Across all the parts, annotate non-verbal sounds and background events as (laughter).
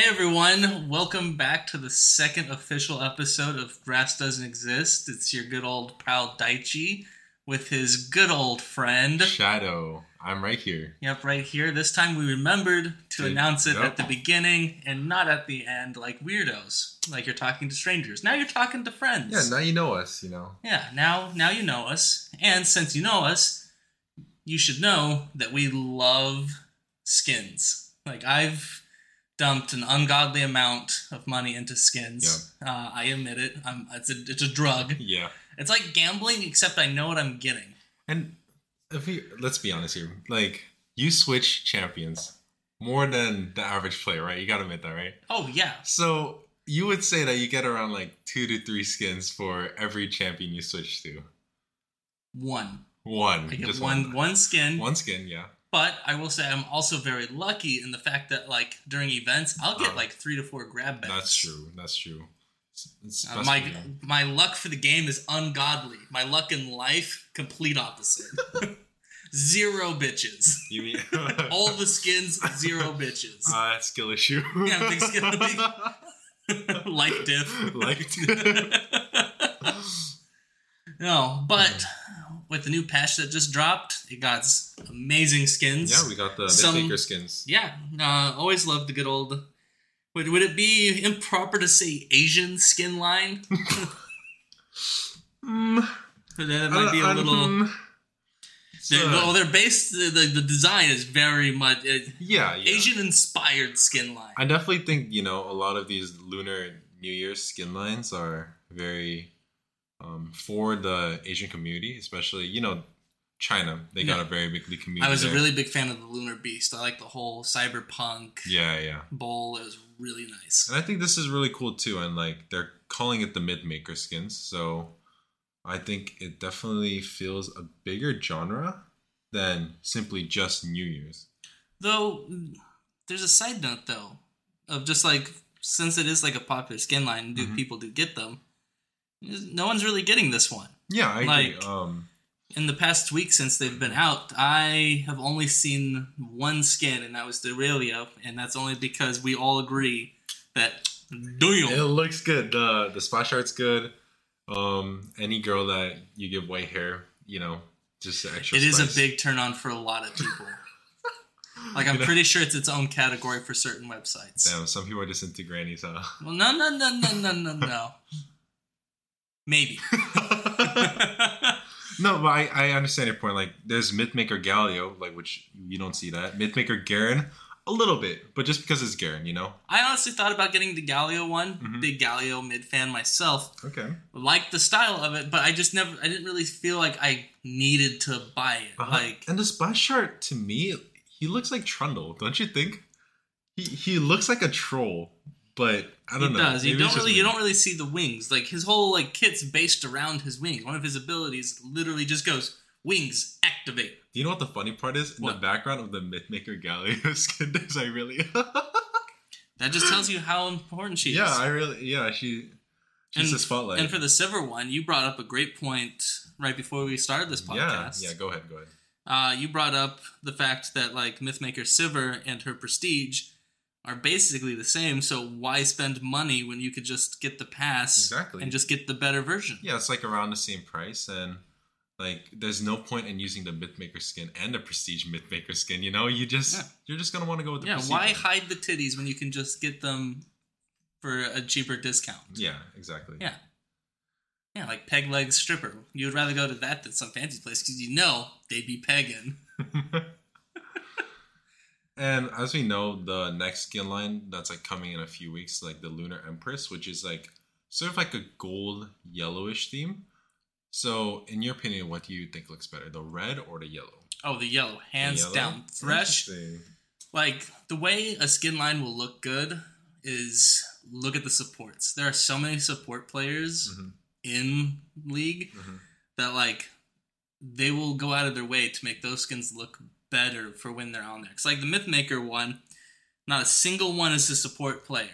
Hey everyone, welcome back to the second official episode of Grass Doesn't Exist. It's your good old pal Daichi with his good old friend. Shadow. I'm right here. Yep, right here. This time we remembered to announce it yep. at the beginning and not at the end like weirdos. Like you're talking to strangers. Now you're talking to friends. Yeah, now you know us, you know. Yeah, now now you know us. And since you know us, you should know that we love skins. Like I've dumped an ungodly amount of money into skins. Uh, I admit it. I'm, it's a it's a drug. Yeah. It's like gambling, except I know what I'm getting. And if we let's be honest here, like you switch champions more than the average player, right? You gotta admit that, right? Oh yeah, So you would say that you get around like two to three skins for every champion you switch to. one. One. I get just one one skin. One skin, yeah. But I will say I'm also very lucky in the fact that like during events I'll get Uh, like three to four grab bags. That's true. That's true. It's, Uh, my my luck for the game is ungodly. My luck in life, complete opposite. (laughs) zero bitches. You mean (laughs) All the skins, zero bitches. uh, (laughs) skill issue. Yeah, big skill- big- Life diff. Like No, but with the new patch that just dropped, it got amazing skins. Yeah, we got the Some- Mythmaker skins. Yeah, uh, always loved the good old. Would, would it be improper to say Asian skin line? (laughs) Mm, that might be a uh, little. um, They're, well, they're based. The, the, design is very much uh, yeah, yeah. Asian-inspired skin line. I definitely think you know a lot of these lunar New Year skin lines are very um, for the Asian community, especially you know China. They got a very big community. I was a really big fan of the Lunar Beast. I like the whole cyberpunk yeah, yeah, bowl. It was really nice. and I think this is really cool too. And like they're calling it the Mythmaker skins, so I think it definitely feels a bigger genre than simply just New Year's. Though, there's a side note though of just like since it is like a popular skin line, do Mhm. people do get them? No one's really getting this one. Yeah, I agree. Like- um, in the past week since they've been out, I have only seen one skin, and that was the Irelia, and that's only because we all agree that It looks good. The the splash art's good. Um, any girl that you give white hair, you know, just extra. it is a big turn on for a lot of people. (laughs) like I'm You know- pretty sure it's its own category for certain websites. Damn, some people are just into grannies, huh? Well, no, no, no, no, no, no, no. (laughs) Maybe. (laughs) (laughs) no, but I, I understand your point. Like, there's Mythmaker Galio, like which you don't see that. Mythmaker Garen, a little bit, but just because it's Garen, you know. I honestly thought about getting the Galio one. Mhm. Big Galio mid fan myself. Okay. Like the style of it, but I just never. I didn't really feel like I needed to buy it. Uh-huh. Like and the splash art to me, he looks like Trundle, don't you think? He he looks like a troll, but I don't he know. does. You Maybe don't really. You don't really see the wings. Like his whole like kit's based around his wing. One of his abilities literally just goes wings activate. Do you know what the funny part is? In What? the background of the Mythmaker Galio (laughs) skin, there's I really. (laughs) That just tells you how important she yeah, is. Yeah, I really. Yeah, she. She's And- the spotlight. and for the Sivir one, you brought up a great point right before we started this yeah, podcast. yeah. Go ahead, go ahead. Uh, you brought up the fact that like Mythmaker Sivir and her Prestige are basically the same. So why spend money when you could just get the pass Exactly. and just get the better version? Yeah, it's like around the same price, and like there's no point in using the Mythmaker skin and the Prestige Mythmaker skin. You know, you just Yeah. you're just gonna want to go with the Yeah, Prestige why one. hide the titties when you can just get them for a cheaper discount? Yeah, exactly. Yeah. Yeah, like peg leg stripper. You would rather go to that than some fancy place because you know they'd be pegging. (laughs) and as we know, the next skin line that's like coming in a few weeks, like the Lunar Empress, which is like sort of like a gold yellowish theme. So, in your opinion, what do you think looks better, the red or the yellow? Oh, the yellow, hands Yellow? down. Fresh. Like the way a skin line will look good is look at the supports. There are so many support players Mhm. in League Mhm. that like they will go out of their way to make those skins look better for when they're on there. It's like the Mythmaker one, not a single one is a support player.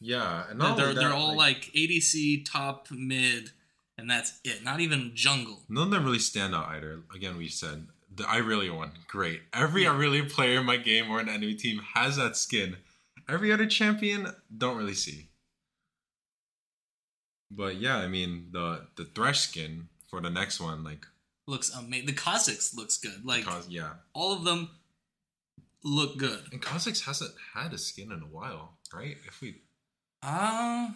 Yeah, and They're, they're, that, they're all like ADC, top, mid, and that's it. Not even jungle. None of them really stand out either. Again, we said the Irelia one, great. Every Irelia player in my game or an enemy team has that skin, Every other champion, don't really see. But yeah, I mean the the Thresh skin for the next one, like Looks amazing. The Kha'Zix looks good. Like yeah, all of them look good. and Kha'Zix hasn't had a skin in a while, right? If we Um,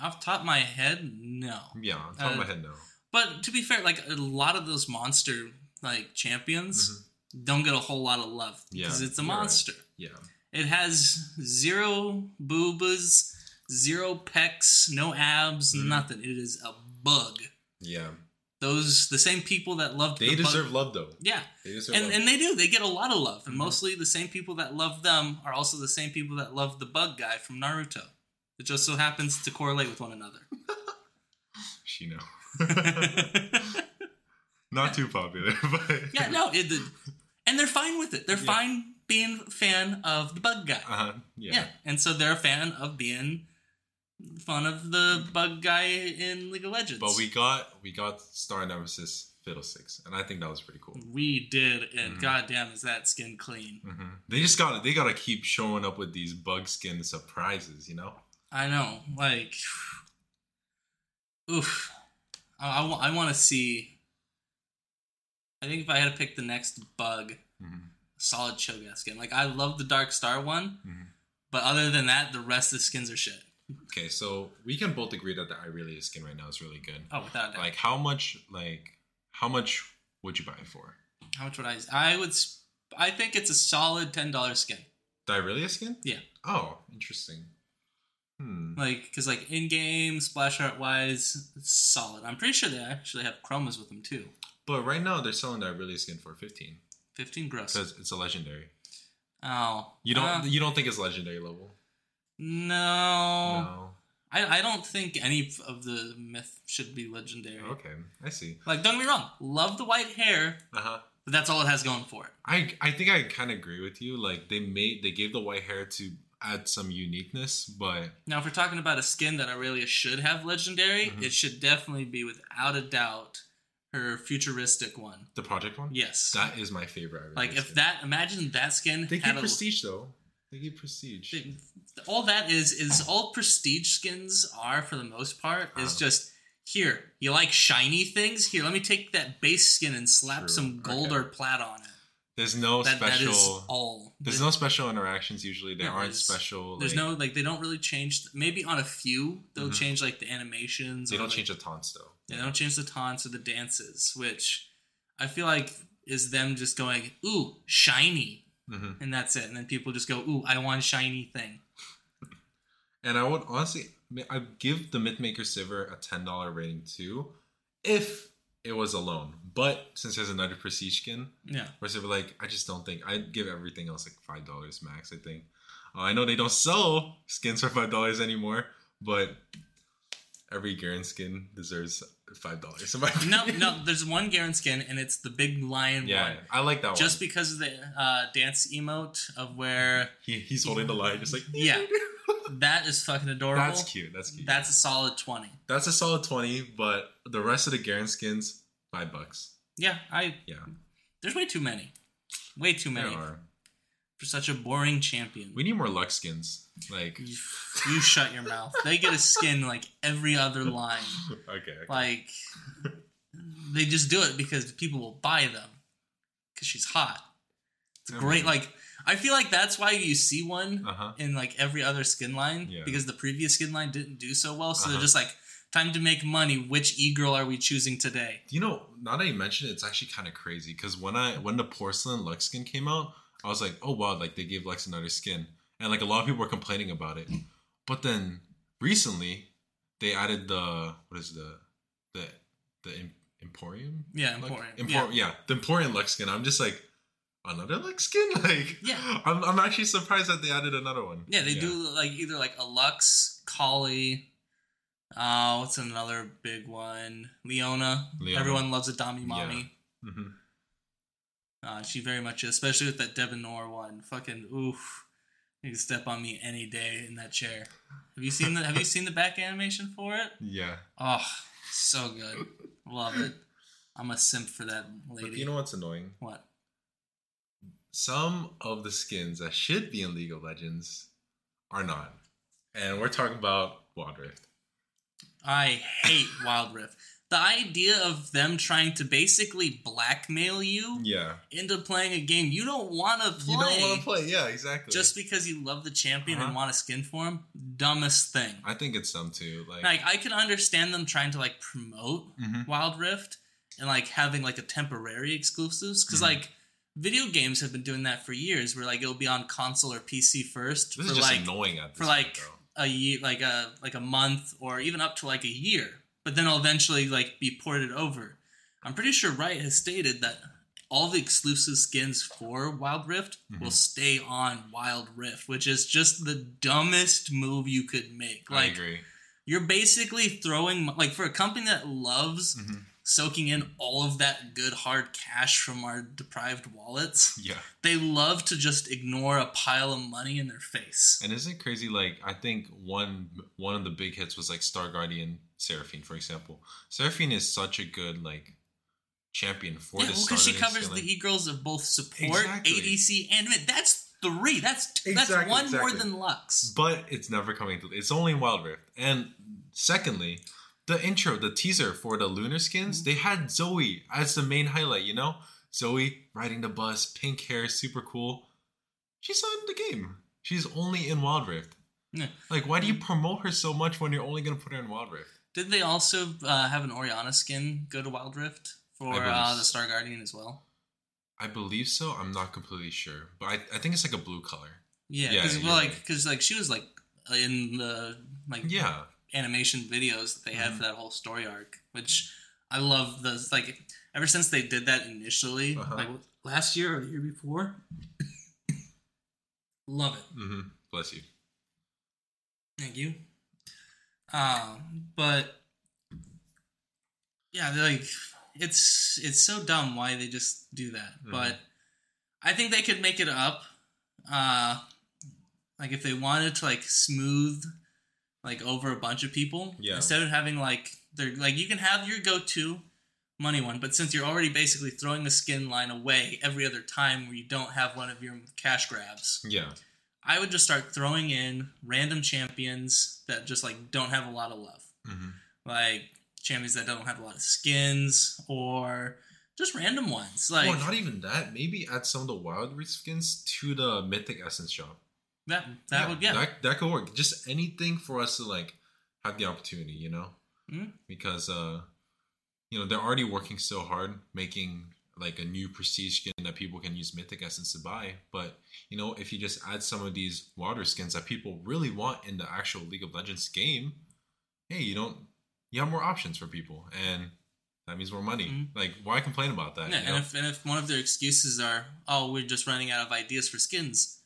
off the top of my head, no. yeah, on top of my Uh, head, no. But to be fair, like a lot of those monster like champions Mhm. don't get a whole lot of love Yeah, because it's a you're right. monster. Yeah, It has zero boobas, zero pecs, no abs, Mhm. nothing. It is a bug. yeah. Those the same people that loved They the bug- deserve love though. yeah, They deserve and love. and they do. They get a lot of love, and Mhm. mostly the same people that love them are also the same people that love the bug guy from Naruto. It just so happens to correlate with one another. (laughs) she Shino. (laughs) Not too popular, (laughs) but yeah, no, it, and they're fine with it. They're Yeah. fine being a fan of the bug guy. Uh-huh. yeah. Yeah. and so they're a fan of being fun of the bug guy in League of Legends. But we got we got Star Nemesis Fiddlesticks, and I think that was pretty cool. we did, and Mhm. goddamn, is that skin clean? hmm They just got they got to keep showing up with these bug skin surprises, you know. I know, like, oof. I, I, want to see. I think if I had to pick the next bug, Mhm. solid Cho'Gath skin. Like I love the Dark Star one, Mhm. but other than that, the rest of the skins are shit. Okay, so we can both agree that the Irelia skin right now is really good. Oh, without doubt. Like, how much? Like, how much would you buy it for? How much would I? I would. I think it's a solid ten dollars skin. The Irelia skin? Yeah. Oh, interesting. Hmm. Like, because like in game splash art wise, it's solid. I'm pretty sure they actually have chromas with them too. But right now they're selling the Irelia skin for fifteen. Fifteen gross. because it's a legendary. Oh, You don't uh, you don't think it's legendary level? No. No. I, I don't think any of the myth should be legendary. Okay, I see. Like, don't get me wrong, love the white hair, Uh huh. but that's all it has going for it. I I think I kind of agree with you. Like they made they gave the white hair to add some uniqueness, but Now, if we're talking about a skin that Irelia should have legendary, Mhm. it should definitely be without a doubt her futuristic one. the project one, Yes. that is my favorite. Irelia like if skin. that, imagine that skin they a, prestige though, they give prestige. they- all that is is all prestige skins are for the most part is just here you like shiny things here let me take that base skin and slap True. some gold Okay. or plat on it There's no that, that special. is all There's The- no special interactions usually. There aren't special. there's like, no like they don't really change maybe on a few they'll Mhm. change like the animations They don't like, change the taunts though. Yeah, they don't change the taunts or the dances, which I feel like is them just going, ooh, shiny. Hmm And that's it. And then people just go, ooh, I want shiny thing. And I would honestly, I give the Mythmaker Sivir a ten dollar rating too, if it was alone. But since there's another prestige skin, Yeah. where like, I just don't think I'd give everything else like five dollars max. I think. Uh, I know they don't sell skins for five dollars anymore, but every Garen skin deserves five dollars. No, no, (laughs) there's one Garen skin, and it's the big lion Yeah, one. I like that one. Just because of the uh, dance emote of where, He, he's holding the lion, just like (laughs) yeah, that is fucking adorable. That's cute. That's cute. That's a solid 20. That's a solid twenty, but the rest of the Garen skins, five bucks. Yeah, I. Yeah. There's way too many. Way too There many are. For such a boring champion. We need more Lux skins. Like, you, you shut your mouth. They get a skin like every other line. (laughs) okay, okay. Like they just do it because people will buy them because she's hot. It's Yeah, great. man. Like I feel like that's why you see one uh huh. in like every other skin line Yeah. because the previous skin line didn't do so well. So Uh-huh. they're just like, time to make money. Which e girl are we choosing today? You know, now that you mention it, it's actually kind of crazy because when I when the porcelain Lux skin came out, I was like, oh wow, like they gave Lux another skin, and like a lot of people were complaining about it. But then recently, they added the what is the the the Emporium? Yeah, Emporium. Empor- yeah. the Emporium Lux skin. I'm just like. Another Lux skin? (laughs) Like, Yeah. I'm, I'm actually surprised that they added another one. Yeah, they do like either like a Lux, Collie. Uh, what's another big one? Leona. Leona. Everyone loves a Dami Mommy. hmm Uh, she very much is, especially with that Devon Nor one. Fucking oof. You can step on me any day in that chair. Have you seen the Have you seen the back animation for it? Yeah. Oh, so good. Love it. I'm a simp for that But lady. you know what's annoying? what? Some of the skins that should be in League of Legends are not. And we're talking about Wild Rift. I hate Wild Rift. The idea of them trying to basically blackmail you Yeah. into playing a game you don't want to play You don't want to play. Yeah, exactly. just because you love the champion and Uh-huh. want a skin for him. Dumbest thing. I think it's some too. Like, Like I can understand them trying to like promote Mhm. Wild Rift and like having like a temporary exclusives because Mhm. like video games have been doing that for years where like it'll be on console or PC first this for is just like annoying at this for point, like though. a year like a like a month or even up to like a year but then it'll eventually like be ported over i'm pretty sure riot has stated that all the exclusive skins for wild rift will Mhm. stay on wild rift which is just the dumbest move you could make I like agree. you're basically throwing like for a company that loves Mhm. Soaking in all of that good hard cash from our deprived wallets Yeah. they love to just ignore a pile of money in their face And isn't it crazy? Like, I think one one of the big hits was like Star Guardian Seraphine, for example. Seraphine is such a good like champion for Yeah, well, because she covers the e-girls of both support, Exactly. ADC, and mid. That's three. That's that's Exactly, one more than Lux. but it's never coming to. It's only in Wild Rift. And secondly, the intro, the teaser for the lunar skins, they had Zoe as the main highlight. You know, Zoe riding the bus, pink hair, super cool. She's not in the game. She's only in Wild Rift. Yeah. Like, why do you promote her so much when you're only gonna put her in Wild Rift? Did they also uh, have an Orianna skin go to Wild Rift for uh, the Star Guardian as well? I believe so. I'm not completely sure, but I, I think it's like a blue color. Yeah, Yeah, because well, like because like she was like in the like Yeah, animation videos that they had Mhm. for that whole story arc, which I love. those. like ever since they did that initially, Uh-huh. like last year or the year before. (laughs) love it. Mm-hmm. bless you. Thank you. Um, but yeah, they're like it's it's so dumb why they just do that. Mhm. But I think they could make it up. Uh, like if they wanted to like smooth like over a bunch of people Yeah. instead of having like they're like you can have your go-to money one but since you're already basically throwing the skin line away every other time where you don't have one of your cash grabs Yeah, I would just start throwing in random champions that just like don't have a lot of love, hmm like champions that don't have a lot of skins or just random ones. Like well, not even that. Maybe add some of the Wild Rift skins to the Mythic Essence shop. That. That would yeah. That, that could work. Just anything for us to like have the opportunity, you know? Mhm. Because uh you know, they're already working so hard making like a new prestige skin that people can use Mythic Essence to buy. But you know, if you just add some of these water skins that people really want in the actual League of Legends game, hey, you don't you have more options for people and that means more money. Mhm. Like why complain about that? yeah, and know? if and if one of their excuses are, oh, we're just running out of ideas for skins,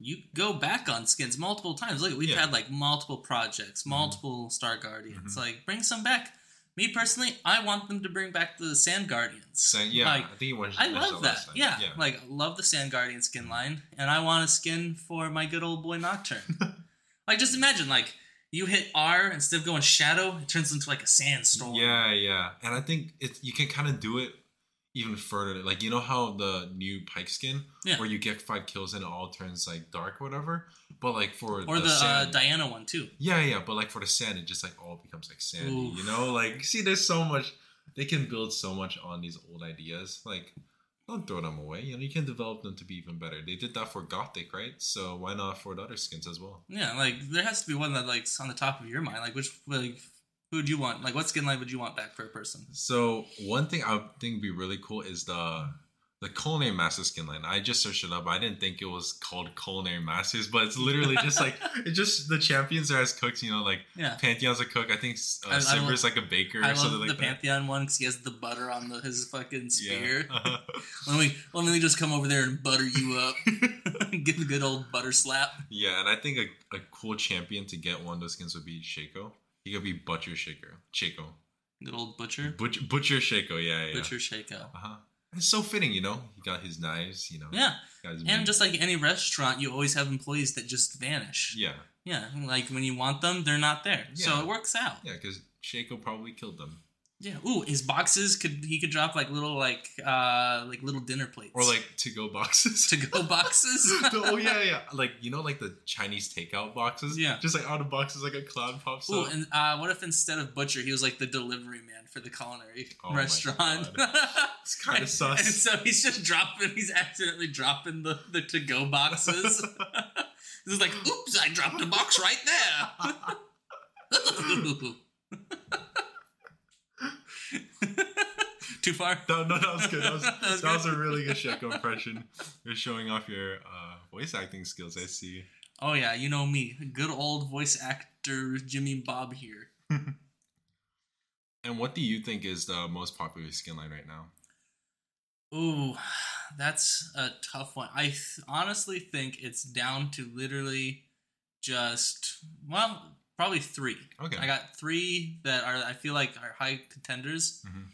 you go back on skins multiple times. Look, we've Yeah. had like multiple projects, Mhm. multiple Star Guardians. Mhm. Like, bring some back. Me personally, I want them to bring back the Sand Guardians. Yeah, like, I think you wanted I love that. Yeah. yeah. Like love the Sand Guardian skin line, and I want a skin for my good old boy Nocturne. (laughs) like just imagine, like you hit R instead of going Shadow, it turns into like a sandstorm. Yeah, yeah, and I think it you can kind of do it even further. Like you know how the new Pyke skin, Yeah. where you get five kills and it all turns like dark or whatever. But like for Or the, uh, sand, Diana one too. yeah, yeah. But like for the sand, it just like all becomes like sandy. Oof. You know, like see, there's so much they can build so much on these old ideas. Like don't throw them away. You know, you can develop them to be even better. They did that for Gothic, right? So why not for the other skins as well? Yeah, like there has to be one that like's on the top of your mind. Like which like who would you want? Like what skin line would you want back for a person? So one thing I think would be really cool is the the culinary master skin line. I just searched it up. I didn't think it was called culinary masters, but it's literally (laughs) just like it's just the champions are as cooks. You know, like Yeah. Pantheon's a cook. I think uh, I- I love- like a baker I or something love like the that. Pantheon one because he has the butter on the, his fucking spear. Yeah. Let me let me just come over there and butter you up. (laughs) (laughs) Give a good old butter slap. yeah, and I think a, a cool champion to get one of those skins would be Shaco. He could be Butcher Shaker. Shaco. Good old butcher. Butcher, Butcher Shaco, yeah, yeah. Butcher Shaco. Uh-huh. It's so fitting, you know? He got his knives, you know. Yeah. And meat. just like any restaurant, you always have employees that just vanish. Yeah. Yeah. Like when you want them, they're not there. Yeah. So it works out. Yeah, because Shaco probably killed them. Yeah. Ooh, his boxes could he could drop like little like uh like little dinner plates Or like to go boxes. to go (laughs) boxes. oh yeah, yeah. Like you know, like the Chinese takeout boxes. Yeah. Just like out of boxes, like a cloud pops Ooh, up. and uh, what if instead of butcher, he was like the delivery man for the culinary Oh restaurant? It's kind of (laughs) sus. And so he's just dropping. He's accidentally dropping the the to go boxes. (laughs) this is like, oops! I dropped a box right there. (laughs) Too far. No, no, that was good. That was, (laughs) That was that was a really good Shaco impression. You're showing off your uh, voice acting skills. I see. Oh yeah, you know me, good old voice actor Jimmy Bob here. (laughs) And what do you think is the most popular skin line right now? Ooh, that's a tough one. I th- honestly think it's down to literally just well, probably three. Okay. I got three that are I feel like are high contenders. Mhm.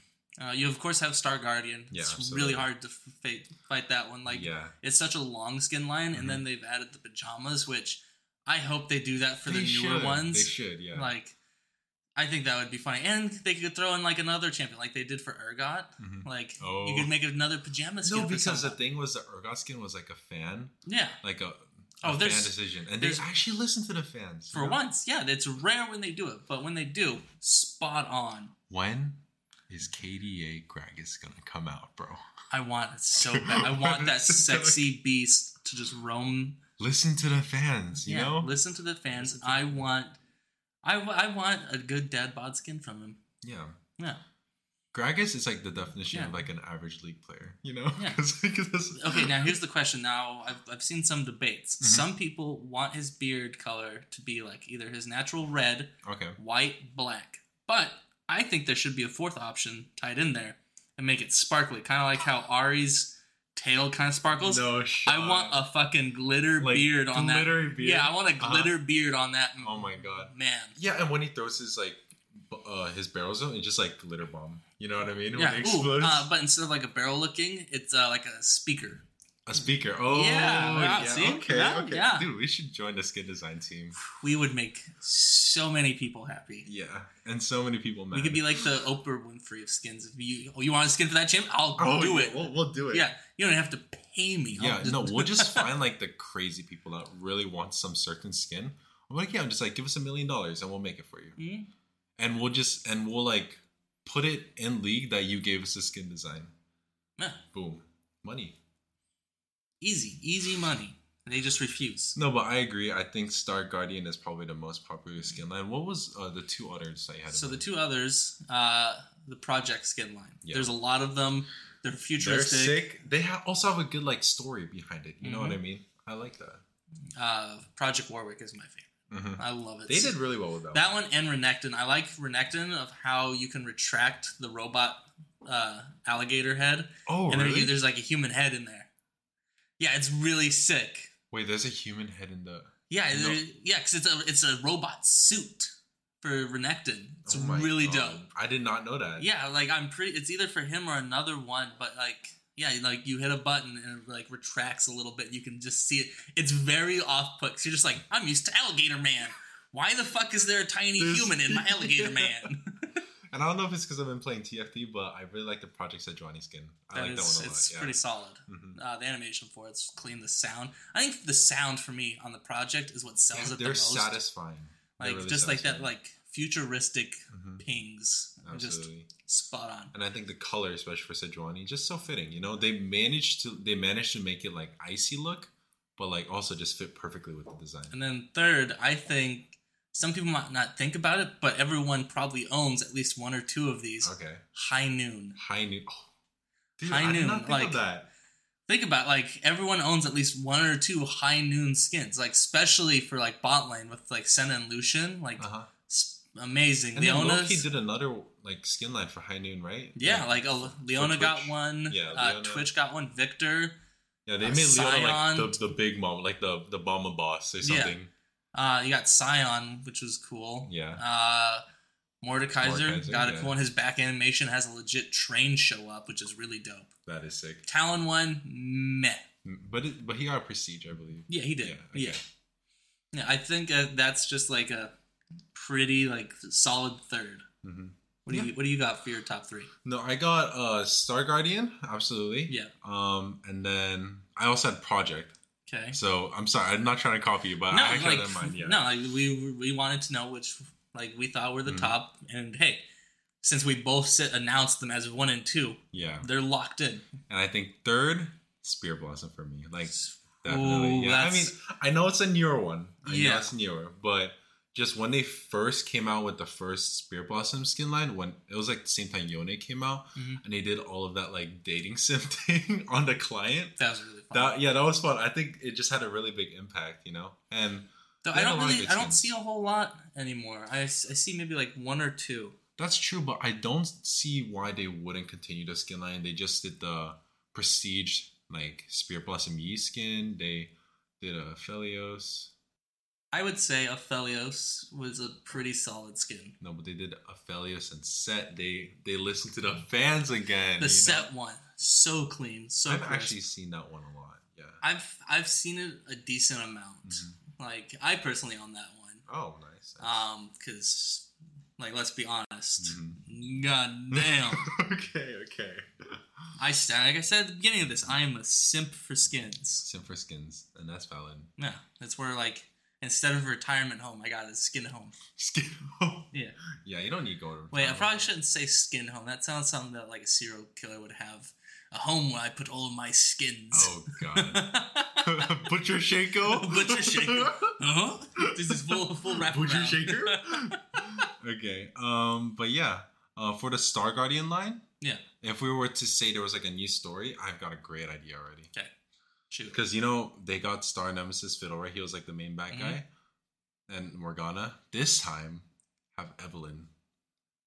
Uh, you of course have Star Guardian. Yeah, it's absolutely. really hard to f- fight, that one. Like yeah, it's such a long skin line, Mhm. and then they've added the pajamas, which I hope they do that for the newer should. ones. They should. Yeah. Like, I think that would be funny, and they could throw in like another champion, like they did for Urgot. Mhm. Like Oh. you could make another pajama skin. no, because the thing was the Urgot skin was like a fan, yeah, like a, Oh, fan there's- decision, and they actually listen to the fans for you know? once, yeah, it's rare when they do it, but when they do, spot on. When is KDA Gragas gonna come out, bro? I want it so (laughs) bad. I want that sexy beast to just roam. Listen to the fans, you yeah, know. listen to the fans. I want, I, I want a good dad bod skin from him. Yeah. Yeah. Gragas is like the definition Yeah. of like an average league player, you know? Yeah. (laughs) Okay, now here's the question. Now I've, I've seen some debates. Mhm. Some people want his beard color to be like either his natural red, Okay. white, black. But I think there should be a fourth option tied in there and make it sparkly, kind of like how Ahri's tail kind of sparkles. No shot. I want a fucking glitter Like, beard on that. beard? Yeah, I want a Uh-huh. glitter beard on that. Oh my god. man. Yeah, and when he throws his like uh his barrels zone, it's just like glitter bomb. You know what I mean? Yeah, ooh, uh, but instead of like a barrel looking, it's uh, like a speaker. a speaker. Oh Yeah, yeah. see? Okay, Yeah, okay. yeah. Dude, we should join the skin design team. We would make so many people happy. Yeah. And so many people mad. We could be like the Oprah Winfrey of skins. If you oh, you want a skin for that champ, I'll Oh, do yeah, it. We'll, we'll do it. Yeah, you don't have to pay me. I'll Yeah, just- no, we'll just (laughs) find like the crazy people that really want some certain skin. I'm like, yeah, I'm just like, give us a million dollars and we'll make it for you. Mhm. And we'll just and we'll like put it in league that you gave us a skin design. Yeah, Boom, money. easy, easy money. They just refuse. No, but I agree. I think Star Guardian is probably the most popular skin line. What was uh, the two others that you had? So the two others, uh, the Project skin line. Yeah. There's a lot of them. They're they're futuristic. sick. They ha- also have a good like story behind it. You know what. I mean? I like that. Uh, Project Warwick is my favorite. Hmm I love it. They did really well with that. that one and Renekton. I like Renekton of how you can retract the robot uh, alligator head, oh, and really? there's like a human head in there. Yeah, it's really sick. Wait, there's a human head in the. Yeah, No. there- yeah, because it's a it's a robot suit for Renekton. It's Oh really God. dope. I did not know that. Yeah, like I'm pretty. It's either for him or another one, but like yeah, like you hit a button and it like retracts a little bit. You can just see it. It's very off put. you you're just like I'm used to Alligator Man. Why the fuck is there a tiny There's- human in my (laughs) Alligator Man? (laughs) And I don't know if it's because I've been playing TFT, but I really like the Project Sejuani skin. I That like is, that one a lot. it's yeah. pretty solid. Mhm. Uh, the animation for it's clean. The sound, I think the sound for me on the project is what sells Yeah, it the they're most. satisfying. They're like really just like that, like futuristic Mhm. pings, are just spot on. And I think the color, especially for Sejuani, just so fitting. You know, they managed to they managed to make it like icy look, but like also just fit perfectly with the design. And then third, I think some people might not think about it, but everyone probably owns at least one or two of these. Okay. High noon. High noon. Oh. Dude, High I noon, not think like- that. Think about like everyone owns at least one or two high noon skins, like especially for like bot lane with like Senna and Lucian, like Uh huh. s- amazing. And Leona's, Loki did another like skin line for High Noon, right? yeah, like uh, Leona got one. Yeah, uh, Twitch got one. Viktor. yeah, they uh, made Leona like the, the big mom, like the the bomber boss or Yeah. something. Uh, you got Scion, which was cool. Yeah. Uh, Mordekaiser, Mordekaiser, got a yeah. cool one. His back animation has a legit train show up, which is really dope. That is sick. Talon one, meh. But it, but he got a prestige, I believe. Yeah, he did. Yeah, Yeah, yeah. I think uh, that's just like a pretty like solid third. hmm What do Yeah. you What do you got for your top three? No, I got uh Star Guardian, absolutely. Yeah. Um, and then I also had Project. Okay. So I'm sorry, I'm not trying to copy you, but no, I actually like had that in mind. Yeah. no, like, we we wanted to know which like we thought were the Mhm. top, and hey, since we both sit, announced them as one and two, Yeah. they're locked in. And I think third, Spirit Blossom for me. Like definitely. Ooh, yeah. I mean, I know it's a newer one. I Yeah. know it's newer, but just when they first came out with the first Spirit Blossom skin line, when it was like the same time Yone came out, Mhm. and they did all of that like dating (laughs) sim thing on the client. that was really fun. That yeah, that was fun. I think it just had a really big impact, you know. And Though I don't really, I don't see a whole lot anymore. I, I see maybe like one or two. That's true, but I don't see why they wouldn't continue the skin line. They just did the prestige like Spirit Blossom Yi skin. They did Aphelios. I would say Aphelios was a pretty solid skin. No, but they did Aphelios and Sett. They they listened to the fans again. The you know? Sett one, so clean, so I've crisp. actually seen that one a lot. Yeah. I've I've seen it a decent amount. Mhm. Like I personally own that one. Oh, nice. Um, because like let's be honest, Mhm. god damn. (laughs) okay, okay. I st- like I said at the beginning of this, I am a simp for skins. Simp for skins, and that's valid. Yeah, that's where like instead of a retirement home, I got a skin home. Skin. Home. (laughs) Yeah. Yeah, you don't need to go to. Wait, I probably shouldn't say skin home. That sounds something that like a serial killer would have. A home where I put all of my skins. Oh God. (laughs) Butcher Shaker. Butcher shaker. (laughs) uh-huh. This is full full wrap Butcher around. shaker? okay. Um. But yeah. Uh. For the Star Guardian line. Yeah. If we were to say there was like a new story, I've got a great idea already. Shoot. Because you know they got Star Nemesis Fiddle, right? He was like the main bad Mhm. guy, and Morgana. This time, have Evelynn,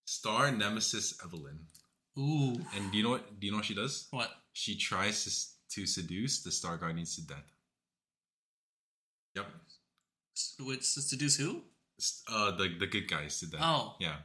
Star Nemesis Evelynn. Ooh. And do you know what? Do you know what she does? What? She tries to, to seduce the Star Guardians to death. Yep. Which seduce who? Uh, the the good guys to death. Oh. Yeah.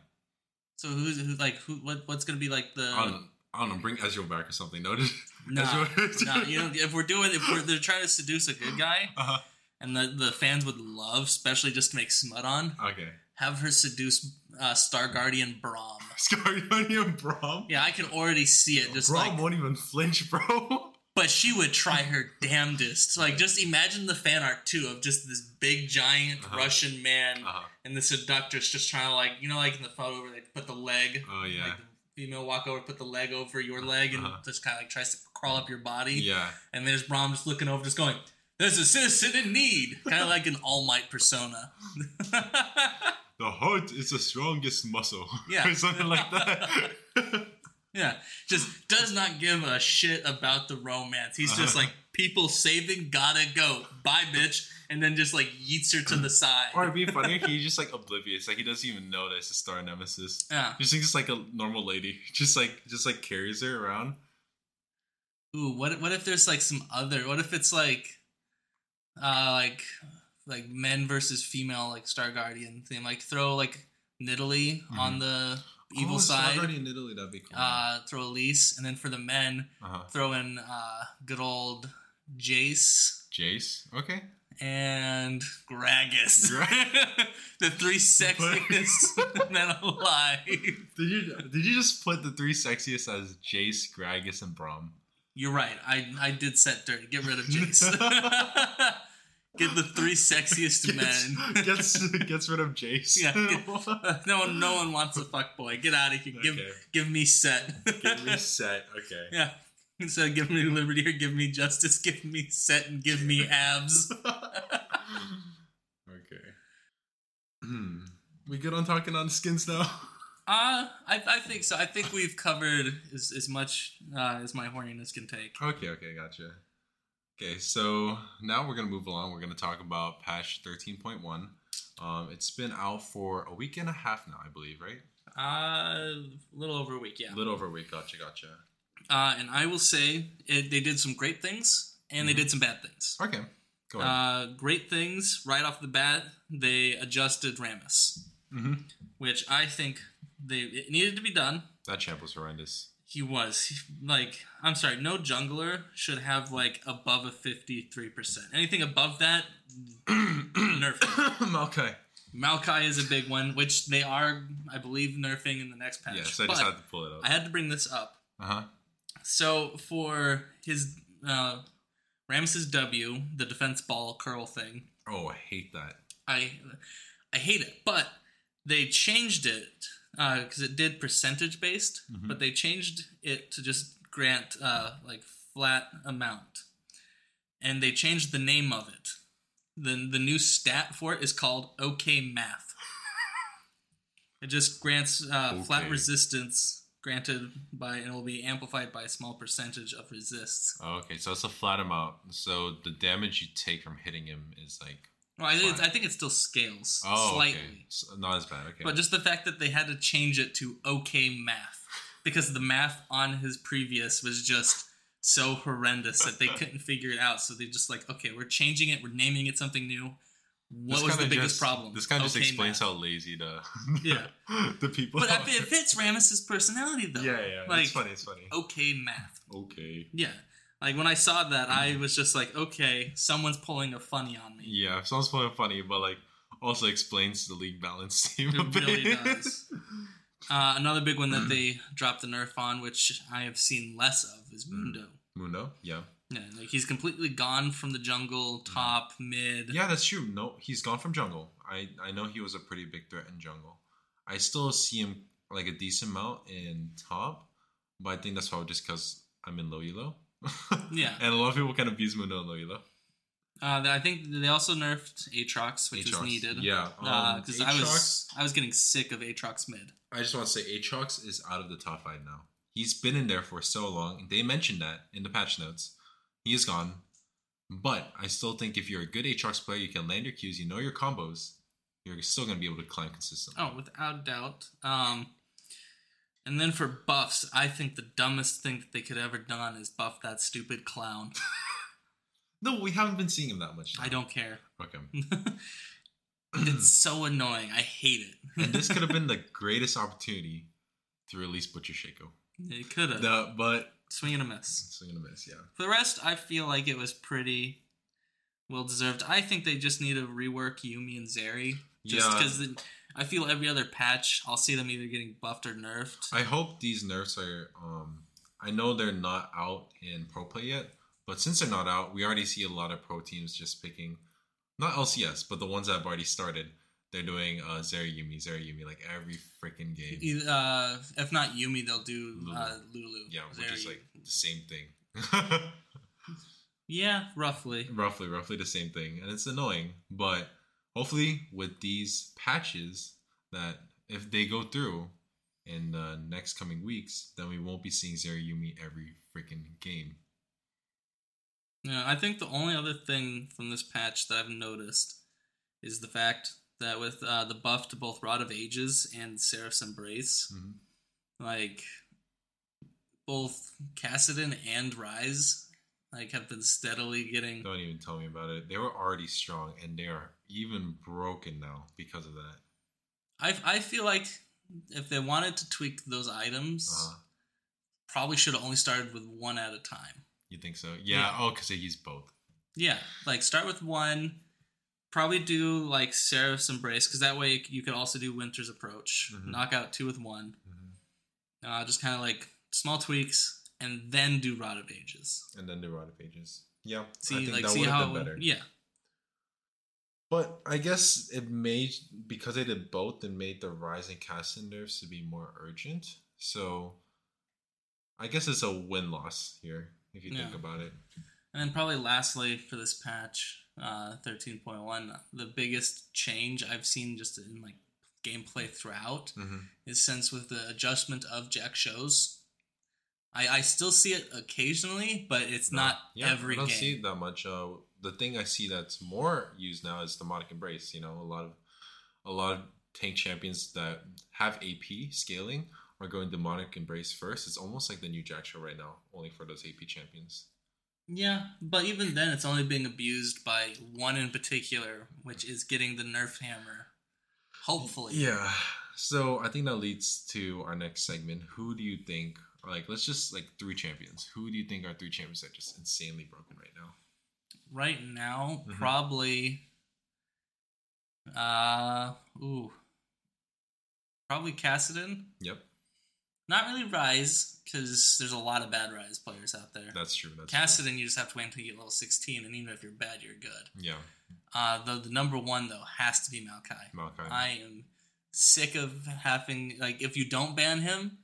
So who's who? Like who? What? What's gonna be like the? Don't, I don't know. Bring Ezreal back or something. No. (laughs) Nah, Ezreal- nah, you (laughs) know, if we're doing, if we're they're trying to seduce a good guy, Uh-huh. and the the fans would love, especially just to make smut on, Okay. have her seduce uh, Star Guardian Braum. Scardionium (laughs) Braum. Yeah, I can already see it. Just Braum like, won't even flinch, bro. but she would try her damnedest. Like, just imagine the fan art too of just this big giant Uh-huh. Russian man Uh-huh. and the seductress just trying to like, you know, like in the photo where they put the leg. Oh yeah. Like the female walk over, put the leg over your leg, and Uh-huh. just kind of like tries to crawl up your body. yeah. And there's Braum just looking over, just going, "There's a citizen in need," kind of like an All Might persona. (laughs) The heart is the strongest muscle. (laughs) Yeah. or something like that. (laughs) yeah, just does not give a shit about the romance. He's just Uh-huh. like, people saving, gotta go, bye, bitch, and then just like yeets her to the (laughs) side. or it'd be funnier if he's just like oblivious, like he doesn't even know that it's a Star Nemesis. yeah. Just thinks it's like a normal lady. (laughs) Just like just like carries her around. Ooh, what what if there's like some other? What if it's like, uh, like like men versus female like Star Guardian thing? Like throw like Nidalee on the evil oh, Star side. Guardian Nidalee, that'd be cool. Uh, throw Elise, and then for the men, uh-huh. throw in uh, good old Jace Jace. Okay. and Gragas. Gra- (laughs) the three sexiest (laughs) (laughs) men alive. Did you did you just put the three sexiest as Jace, Gragas, and Braum? You're right. I I did Sett dirty. Get rid of Jace. Get the three sexiest men. Gets gets rid of Jace. Yeah, get- no one, no one wants a fuck boy. Get out of here. Give, Okay. give me Sett. give me Sett. Okay. yeah. (laughs) Instead of giving me liberty or give me justice, (laughs) give me Sett and give me abs. (laughs) okay. Hmm. we good on talking on skins now? Uh, I, I think so. I think we've covered as, as much uh, as my horniness can take. Okay, okay, gotcha. Okay, so now we're gonna move along. We're gonna talk about patch thirteen point one. Um, it's been out for a week and a half now, I believe, right? Uh, a little over a week, yeah. A little over a week. Gotcha, gotcha. Uh, and I will say it, they did some great things and they did some bad things. Okay, go ahead. Uh, great things right off the bat. They adjusted Rammus, mm-hmm. which I think they it needed to be done. That champ was horrendous. He was he, like, I'm sorry, no jungler should have like above a 53%. Anything above that, nerf. it. okay. Maokai is a big one, which they are, I believe, nerfing in the next patch. Yeah, so I but just had to pull it up. I had to bring this up. Uh huh. So for his uh, Rammus's W, the defense ball curl thing, Oh, I hate that. I I hate it, but they changed it because it did percentage based, Mhm. but they changed it to just grant uh, like flat amount, and they changed the name of it. the The new stat for it is called OK Math. (laughs) it just grants uh, flat resistance granted by and will be amplified by a small percentage of resists. Oh, okay, so it's a flat amount. So the damage you take from hitting him is like Well, I, think it's, I think it still scales oh, slightly. okay, so not as bad. Okay, But just the fact that they had to change it to okay math because the math on his previous was just so horrendous that they couldn't figure it out. So they just like, okay, we're changing it, we're naming it something new. What was the biggest just- problem? This kind of Okay just explains math. how lazy the (laughs) Yeah. (laughs) the people. But are. It fits Rammus's personality though. yeah, yeah, Like it's funny. It's funny. okay math. Okay. Yeah. Like when I saw that, I was just like, okay, someone's pulling a funny on me. Yeah, someone's pulling a funny, but like also explains the league balance (laughs) team. a It really does. Uh, another big one that (clears throat) they dropped the nerf on, which I have seen less of, is Mm. Mundo. Mundo, yeah, Yeah, like he's completely gone from the jungle, top, mid. yeah, that's true. No, he's gone from jungle. I I know he was a pretty big threat in jungle. I still see him like a decent amount in top, but I think that's probably just because I'm in low elo. (laughs) Yeah. and a lot of people can abuse Mundo in low elo. Uh, I think they also nerfed Aatrox, which Aatrox, was needed. Yeah, um, because I was I was getting sick of Aatrox mid. I just want to say Aatrox is out of the top five now. He's been in there for so long. They mentioned that in the patch notes. He is gone. But I still think if you're a good Aatrox player, you can land your Qs, you know your combos, you're still going to be able to climb consistently. Oh, without doubt. Um, and then for buffs, I think the dumbest thing that they could ever done is buff that stupid clown. (laughs) (laughs) No, we haven't been seeing him that much. I don't care. Okay. (laughs) it's so annoying. I hate it. and this could have been the greatest opportunity to release Butcher Shaco. it could have. But Swing and a miss. swing and a miss, yeah. For the rest, I feel like it was pretty well deserved. I think they just need to rework Yuumi and Zeri. Just Yeah. because I feel every other patch, I'll see them either getting buffed or nerfed. I hope these nerfs are. Um, I know they're not out in pro play yet, but since they're not out, we already see a lot of pro teams just picking, not LCS, but the ones that have already started. They're doing uh, Zeri Yuumi, Zeri Yuumi, like every freaking game. Either, uh, if not Yuumi, they'll do Lulu. uh, Lulu. Yeah, which is like the same thing. (laughs) yeah, roughly. roughly, roughly the same thing, and it's annoying. But hopefully, with these patches, that if they go through in the next coming weeks, then we won't be seeing Zeri Yuumi every freaking game. Yeah, I think the only other thing from this patch that I've noticed is the fact that with uh, the buff to both Rod of Ages and Seraph's Embrace, Mhm. like both Kassadin and Ryze, like have been steadily getting. Don't even tell me about it. They were already strong, and they are even broken now because of that. I I feel like if they wanted to tweak those items, Uh, probably should have only started with one at a time. you think so? Yeah. Yeah. Oh, because they use both. Yeah, like start with one. Probably do like Seraph's Embrace because that way you could also do Winter's Approach. Mhm. Knock out two with one. Mhm. Uh, just kind of like small tweaks, and then do Rod of Ages. And then do Rod of Ages. Yeah. See, like that see how been better. yeah. But I guess it made because they did both, it made the rising casting nerfs to be more urgent. So I guess it's a win loss here if you think about it. And then probably lastly for this patch, uh, thirteen point one, the biggest change I've seen just in like gameplay throughout Mm-hmm. is since with the adjustment of Jak'Sho's. I, I still see it occasionally, but it's not every I don't game. see it that much. Uh, the thing I see that's more used now is demonic embrace. You know, a lot of a lot of tank champions that have AP scaling are going demonic embrace first. It's almost like the new Jak'Sho right now, only for those AP champions. Yeah, but even then, it's only being abused by one in particular, which is getting the nerf hammer. Hopefully. Yeah. So I think that leads to our next segment. Who do you think? Like, let's just like three champions. Who do you think are three champions that are just insanely broken right now? Right now, Mhm. probably Uh, ooh. Probably Kassadin. Yep, Not really Ryze, because there's a lot of bad Ryze players out there. that's true. That's true. Kassadin, you just have to wait until you get level 16, and even if you're bad, you're good. Yeah, Uh, the, the number one, though, has to be Maokai. Malachi. I am sick of having, like, if you don't ban him,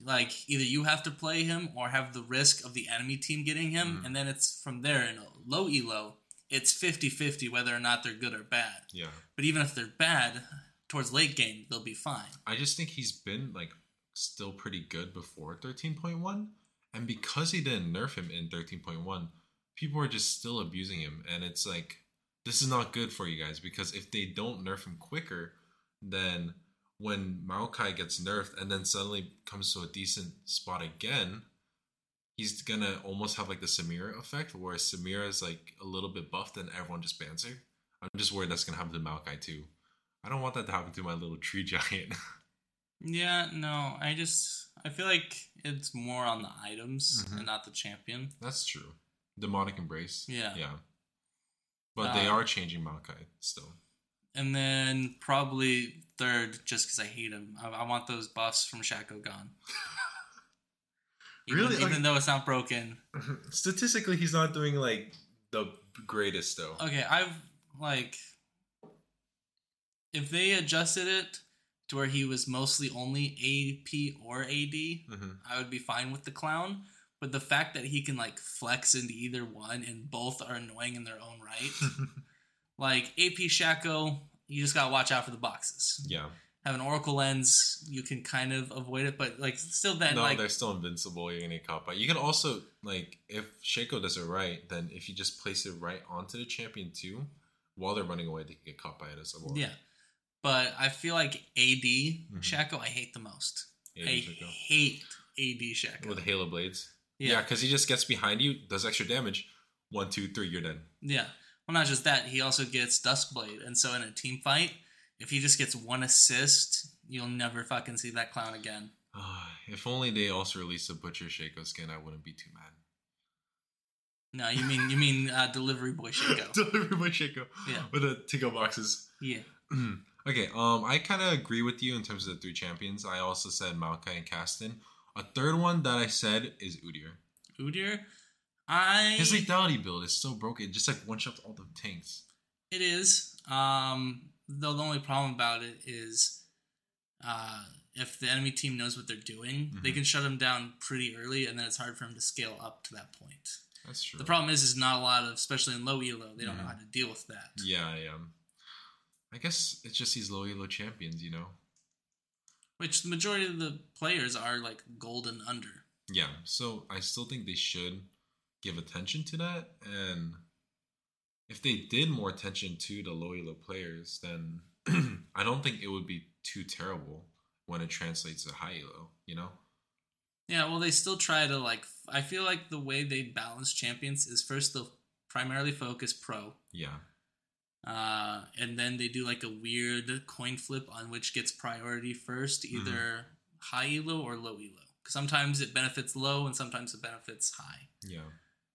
like, either you have to play him or have the risk of the enemy team getting him, Mhm. and then it's from there in a low elo, it's 50 50 whether or not they're good or bad. yeah, But even if they're bad, towards late game, they'll be fine. I just think he's been like still pretty good before 13.1, and because he didn't nerf him in 13.1, people are just still abusing him, and it's like this is not good for you guys because if they don't nerf him quicker, then when Maokai gets nerfed and then suddenly comes to a decent spot again, he's gonna almost have like the Samira effect, where Samira is like a little bit buffed and everyone just bans her. I'm just worried that's gonna happen to Maokai too. I don't want that to happen to my little tree (laughs) giant. Yeah, no, I just I feel like it's more on the items Mhm. and not the champion. That's true. Demonic Embrace. Yeah. Yeah. But they Uh, are changing Maokai still. And then probably third, just because I hate him. I, I want those buffs from Shaco gone. (laughs) Even, Really? Even Like- though it's not broken. (laughs) Statistically, he's not doing like the greatest though. Okay, I've like if they adjusted it to where he was mostly only AP or AD, hmm I would be fine with the clown. But the fact that he can like flex into either one and both are annoying in their own right, (laughs) like AP Shaco, you just gotta watch out for the boxes. yeah. Have an Oracle lens, you can kind of avoid it, but like still then no, like they're still invincible. You're gonna get caught by. You can also like if Shaco does it right, then if you just place it right onto the champion too, while they're running away, they can get caught by it as well. yeah. But I feel like AD Mm-hmm. Shaco I hate the most. AD I Shaco. hate AD Shaco. with Hail of Blades. Yeah, yeah. because he just gets behind you, does extra damage. One, two, three, you're dead. Yeah. Well, not just that, he also gets Duskblade, and so in a team fight, if he just gets one assist, you'll never fucking see that clown again. Ah, (sighs) if only they also released a Butcher Shaco skin, I wouldn't be too mad. No, you mean you mean uh, Delivery Boy (laughs) Shaco? Delivery Boy Shaco. Yeah. With the Tico boxes. Yeah. (clears throat) (clears throat) okay, um, I kind of agree with you in terms of the three champions. I also said Maokai and Caston. A third one that I said is Udyr. Udyr, I His lethality build is so broken, just like one shots all the tanks. it is. Um, though the only problem about it is, uh, if the enemy team knows what they're doing, they Mhm. can shut him down pretty early, and then it's hard for him to scale up to that point. That's true. The problem is, is not a lot of, especially in low elo, they don't know Mhm. how to deal with that. Yeah, yeah. I guess it's just these low elo champions, you know? Which the majority of the players are like golden under. Yeah, so I still think they should give attention to that. And if they did more attention to the low elo players, then (clears throat) I don't think it would be too terrible when it translates to high elo, you know? Yeah, well, they still try to like. I feel like the way they balance champions is first they'll primarily focus pro, Yeah. Uh, and then they do like a weird coin flip on which gets priority first, either high elo or low elo. 'Cause sometimes it benefits low, and sometimes it benefits high. Yeah.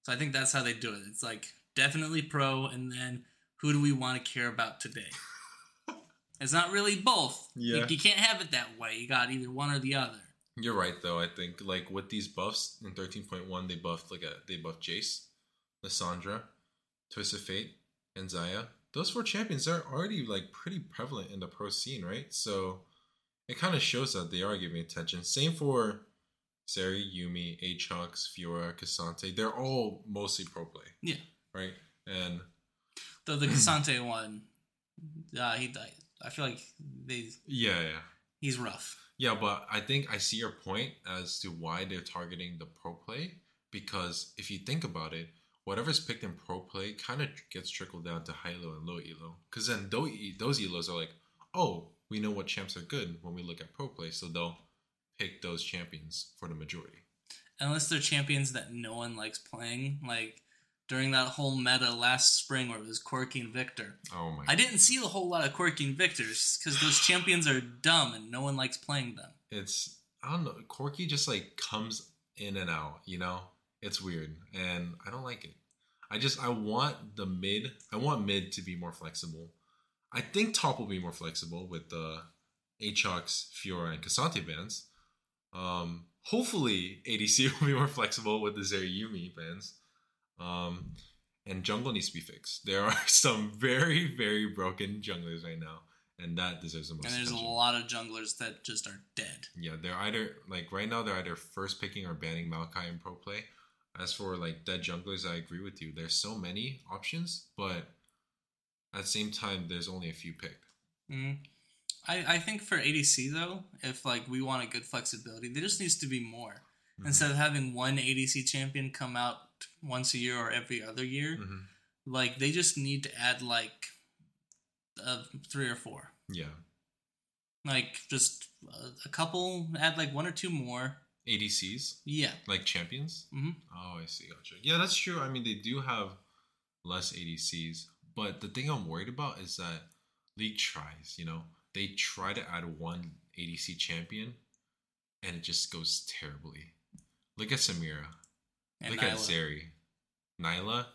So I think that's how they do it. It's like definitely pro, and then who do we want to care about today? (laughs) it's not really both. Yeah. Like, you can't have it that way. You got either one or the other. You're right though. I think like with these buffs in 13.1 they buffed like a they buffed Jace, Lissandra, Twisted Fate, and Xayah. Those four champions are already like pretty prevalent in the pro scene, right? So it kind of shows that they are giving attention. Same for Zeri, Yuumi, Aatrox, Fiora, K'Sante. They're all mostly pro play, Yeah. right? And Though the K'Sante (clears throat) one, uh, he died. I feel like they yeah, yeah. he's rough. Yeah, but I think I see your point as to why they're targeting the pro play because if you think about it, whatever's picked in pro play kind of gets trickled down to high elo and low elo. Because then those those elos are like, oh, we know what champs are good when we look at pro play, so they'll pick those champions for the majority. Unless they're champions that no one likes playing, like during that whole meta last spring where it was Corki and Viktor. Oh my! I didn't see a whole lot of Corki and Viktors because those champions are dumb and no one likes playing them. it's I don't know. Corki just like comes in and out, you know. It's weird, and I don't like it. I just I want the mid. I want mid to be more flexible. I think top will be more flexible with the Aatrox, Fiora, and K'Sante bans. Um, hopefully, ADC (laughs) will be more flexible with the Zeri Yuumi bans. Um, and jungle needs to be fixed. There are (laughs) some very, very broken junglers right now, and that deserves the most And there's attention. a lot of junglers that just are dead. Yeah, they're either like right now they're either first picking or banning Maokai in pro play. As for like dead junglers, I agree with you. There's so many options, but at the same time, there's only a few picked. Mm. I, I think for ADC though, if like we want a good flexibility, there just needs to be more. Mhm. Instead of having one ADC champion come out once a year or every other year, Mhm. like they just need to add like uh, three or four. Yeah, Like just a, a couple, add like one or two more. ADCs Yeah. like champions. Mhm. Oh, I see. Gotcha. Yeah, that's true. I mean, they do have less ADCs, but the thing I'm worried about is that League tries. You know, they try to add one ADC champion, and it just goes terribly. Look at Samira. And Look at Nilah. Zeri. Nilah.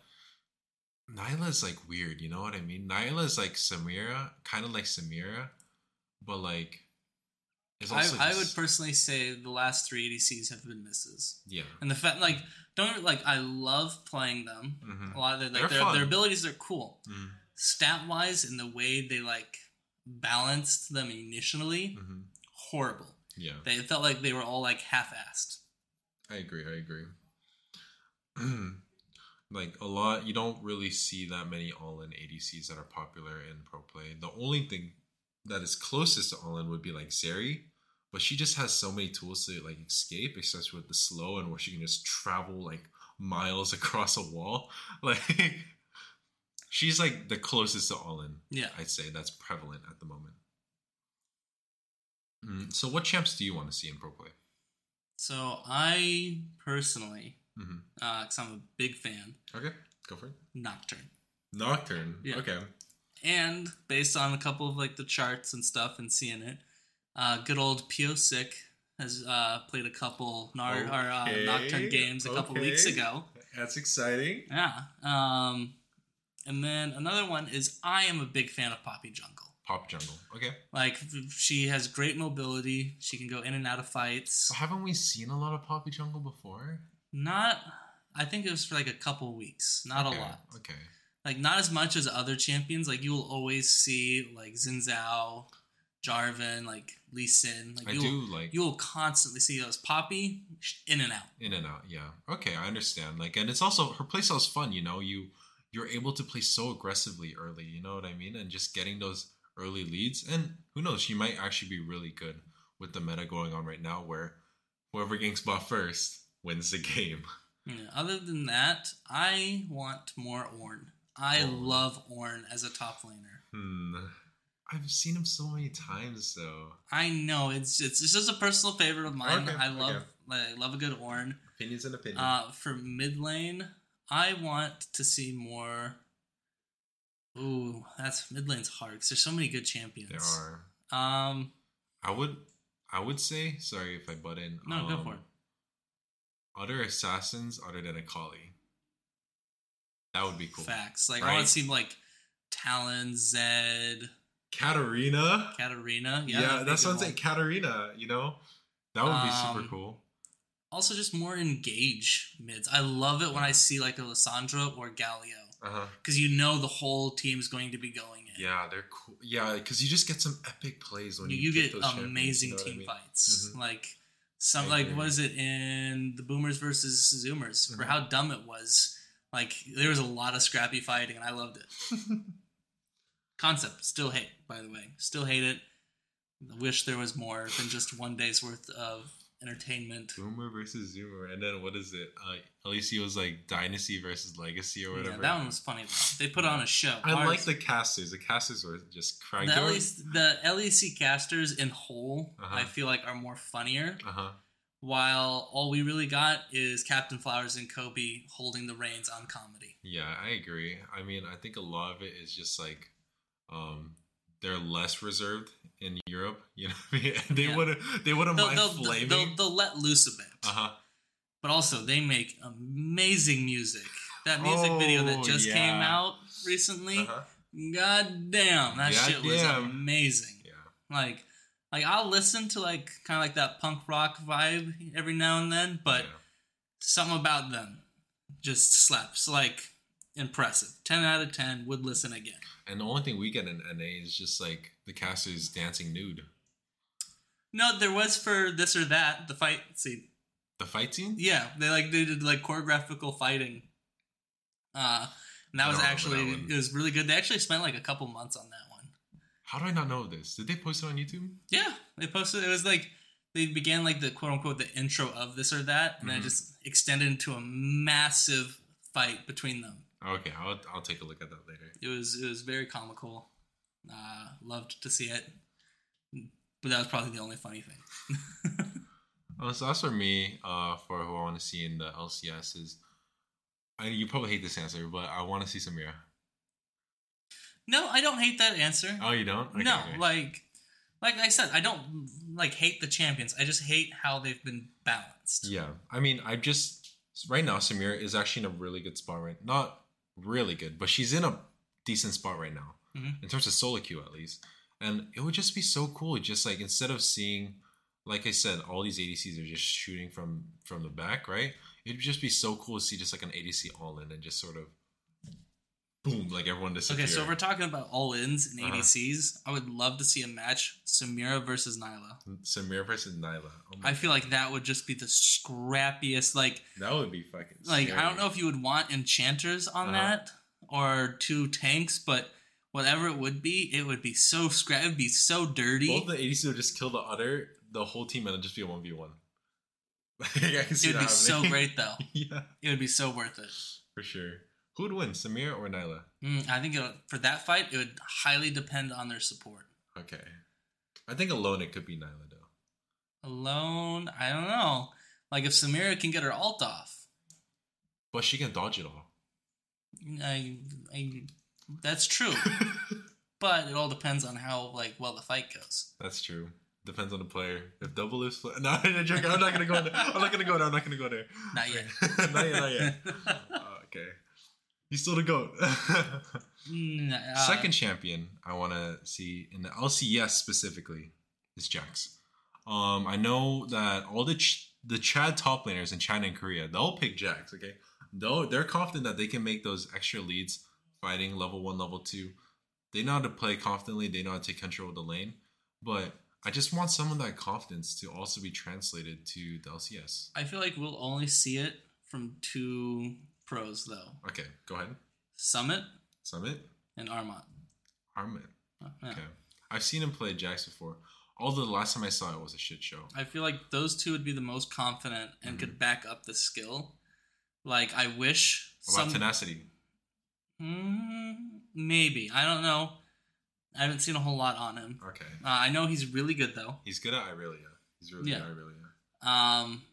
Nilah is like weird, you know what I mean? Nilah is like Samira, kind of like Samira, but like. I, I would personally say the last three ADCs have been misses, Yeah. and the fact like don't like I love playing them. Mhm. A lot of their like their, their abilities are cool. Mhm. Stat wise, in the way they like balanced them initially, Mhm. horrible. Yeah. They it felt like they were all like half-assed. I agree. I agree. (clears throat) like a lot, you don't really see that many all-in ADCs that are popular in pro play. The only thing that is closest to all-in would be like Zeri, but she just has so many tools to like escape, especially with the slow and where she can just travel like miles (laughs) across a wall. (laughs) Like she's like the closest to all-in. Yeah. I'd say that's prevalent at the moment. Mm, so, what champs do you want to see in pro play? So I personally, because I'm a big fan, Okay, go for it. Nocturne. Nocturne. Yeah. Okay. And based on a couple of like the charts and stuff and seeing it, uh, good old Pyosik has uh, played a couple nar- or, uh, Nocturne games a couple okay. weeks ago. That's exciting. Yeah. Um, and then another one is I am a big fan of Poppy Jungle. Pop jungle. Okay. Like she has great mobility. She can go in and out of fights. Haven't we seen a lot of Poppy jungle before? Not, I think it was for like a couple weeks. Not Okay, a lot. Okay. Like not as much as other champions. Like you will always see like Xin Zhao, Jarvan, like Lee Sin. Like I you do will, like you will constantly see those Poppy in and out. in and out. Yeah. Okay, I understand. Like, and it's also her playstyle is fun. You know, you you're able to play so aggressively early. You know what I mean? And just getting those early leads. And who knows? She might actually be really good with the meta going on right now, where whoever ganks bot first wins the (laughs) game. Yeah, other than that, I want more Ornn. I Ornn. love Ornn as a top laner. Hmm. I've seen him so many times though. I know it's it's, it's just a personal favorite of mine. Okay, I love okay. I love a good Ornn. Opinions and opinions. Uh, for mid lane, I want to see more. Ooh, that's mid lane's hard because there's so many good champions. there are. Um, I would I would say, sorry if I butt in. No, go um, for it. Other assassins other than Akali. That would be cool. facts. Like I Right? want to see like Talon, Zed, Katarina. Katarina. Yeah, Yeah, that'd be a that's what I'm saying. Katarina, you know? That would be super Um, cool. Also, just more engage mids. I love it when I see like a Lissandra or Galio Uh-huh. because you know the whole team's going to be going in. Yeah, they're cool. Yeah, because you just get some epic plays when you, you, get those amazing you know what I team mean? fights. Mhm. Like some I like is it in the Boomers versus Zoomers for Mhm. how dumb it was. Like there was a lot of scrappy fighting and I loved it. (laughs) Concept still hate by the way, still hate it. Wish there was more than just one day's worth of entertainment. Boomer versus Zoomer, and then what is it? Uh, at least he was like Dynasty versus Legacy or whatever. Yeah, that one was funny. Though. They put on a show. I Ours- like the casters. The casters were just the, cracked. LEC, the LEC casters in whole. Uh-huh. I feel like are more funnier. Uh huh. While all we really got is Captain Flowers and Kobe holding the reins on comedy. Yeah, I agree. I mean, I think a lot of it is just like um they're less reserved in Europe. (laughs) You know, what I mean? they Yeah. would they wouldn't They'll, mind they'll, flaming. they'll, they'll let loose a bit, uh huh. but also they make amazing music. That music video that Oh, just yeah. came out recently, Uh-huh. God damn, that shit was amazing. Yeah. Like, like I'll listen to like kind of like that punk rock vibe every now and then, but yeah. something about them just slaps. Like impressive. Ten out of ten. Would listen again. And the only thing we get in NA is just like the casters dancing nude. No, there was for this or that the fight. See, The fight scene? yeah, they like they did like choreographical fighting. Uh, and that was actually that it was really good. They actually spent like a couple months on that. How do I not know this? Did they post it on YouTube? Yeah, they posted. It was like they began like the quote unquote the intro of this or that, and then it Mhm. just extended into a massive fight between them. Okay, I'll I'll take a look at that later. It was it was very comical. Uh, loved to see it, but that was probably the only funny thing. Uh, so that's for me. Uh, for who I want to see in the LCS is, I you probably hate this answer, but I want to see Samira. No, I don't hate that answer. Oh, you don't? Okay, no, okay. like like I said, I don't like hate the champions. I just hate how they've been balanced. Yeah, I mean, I just right now Samira is actually in a really good spot right. Not really good, but she's in a decent spot right now Mhm. in terms of solo queue at least. And it would just be so cool, just like instead of seeing, like I said, all these ADCs are just shooting from from the back, right? It'd just be so cool to see just like an ADC all in and just sort of boom, like everyone disappear. Okay, so if we're talking about all ins and Uh-huh. ADCs, I would love to see a match Samira versus Nilah. Samira versus Nilah. Oh I feel like that would just be the scrappiest. Like, that would be fucking. like I don't know if you would want enchanters on Uh-huh. that or two tanks, but whatever it would be, it would be so scrap. It would be so dirty. Both the ADC would just kill the other, the whole team, and it'd just be a one v one. (laughs) It would be so great, though. (laughs) yeah, It would be so worth it. for sure. Who would win, Samir or Nilah? Mm, I think for that fight, it would highly depend on their support. Okay, I think alone it could be Nilah though. Alone, I don't know. Like if Samira can get her alt off, But she can dodge it all. I, I, that's true. (laughs) but it all depends on how like well the fight goes. That's true. Depends on the player. If double is fl- (laughs) no, I'm joking. I'm not gonna go there. I'm not gonna go there. I'm not gonna go there. (laughs) Not yet. not yet. Not yet. Uh, okay. He's still the goat. (laughs) Mm, uh, Second champion I want to see in the LCS specifically is Jax. Um, I know that all the ch- the Chad top laners in China and Korea they'll pick Jax. Okay, though they're confident that they can make those extra leads fighting level one, level two. They know how to play confidently. They know how to take control of the lane. But I just want some of that confidence to also be translated to the LCS. I feel like we'll only see it from two pros though: Okay, go ahead. Summit Summit, and Armont. Armit. Uh, yeah. Okay, I've seen him play Jax before. Although the last time I saw it was a shit show. I feel like those two would be the most confident and Mhm. could back up the skill. Like I wish What about some tenacity? Mm, maybe I don't know. I haven't seen a whole lot on him. Okay. Uh, I know he's really good though. He's good at Irelia. He's really Yeah. good at Irelia. Um,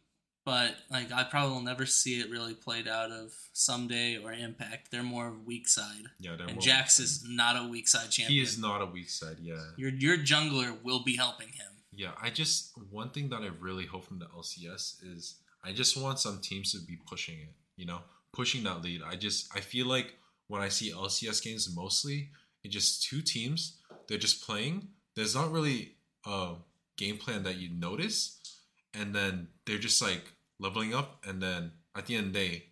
but like I probably will never see it really played out of Ssumday or Impact. They're more of weak side, Yeah, they're and more Jax is not a weak side champion. He is not a weak side. Yeah. Your your jungler will be helping him. Yeah. I just one thing that I really hope from the LCS is I just want some teams to be pushing it. You know, pushing that lead. I just I feel like when I see LCS games mostly, it's just two teams. They're just playing. There's not really a game plan that you notice, and then they're just like leveling up, and then at the end of the day,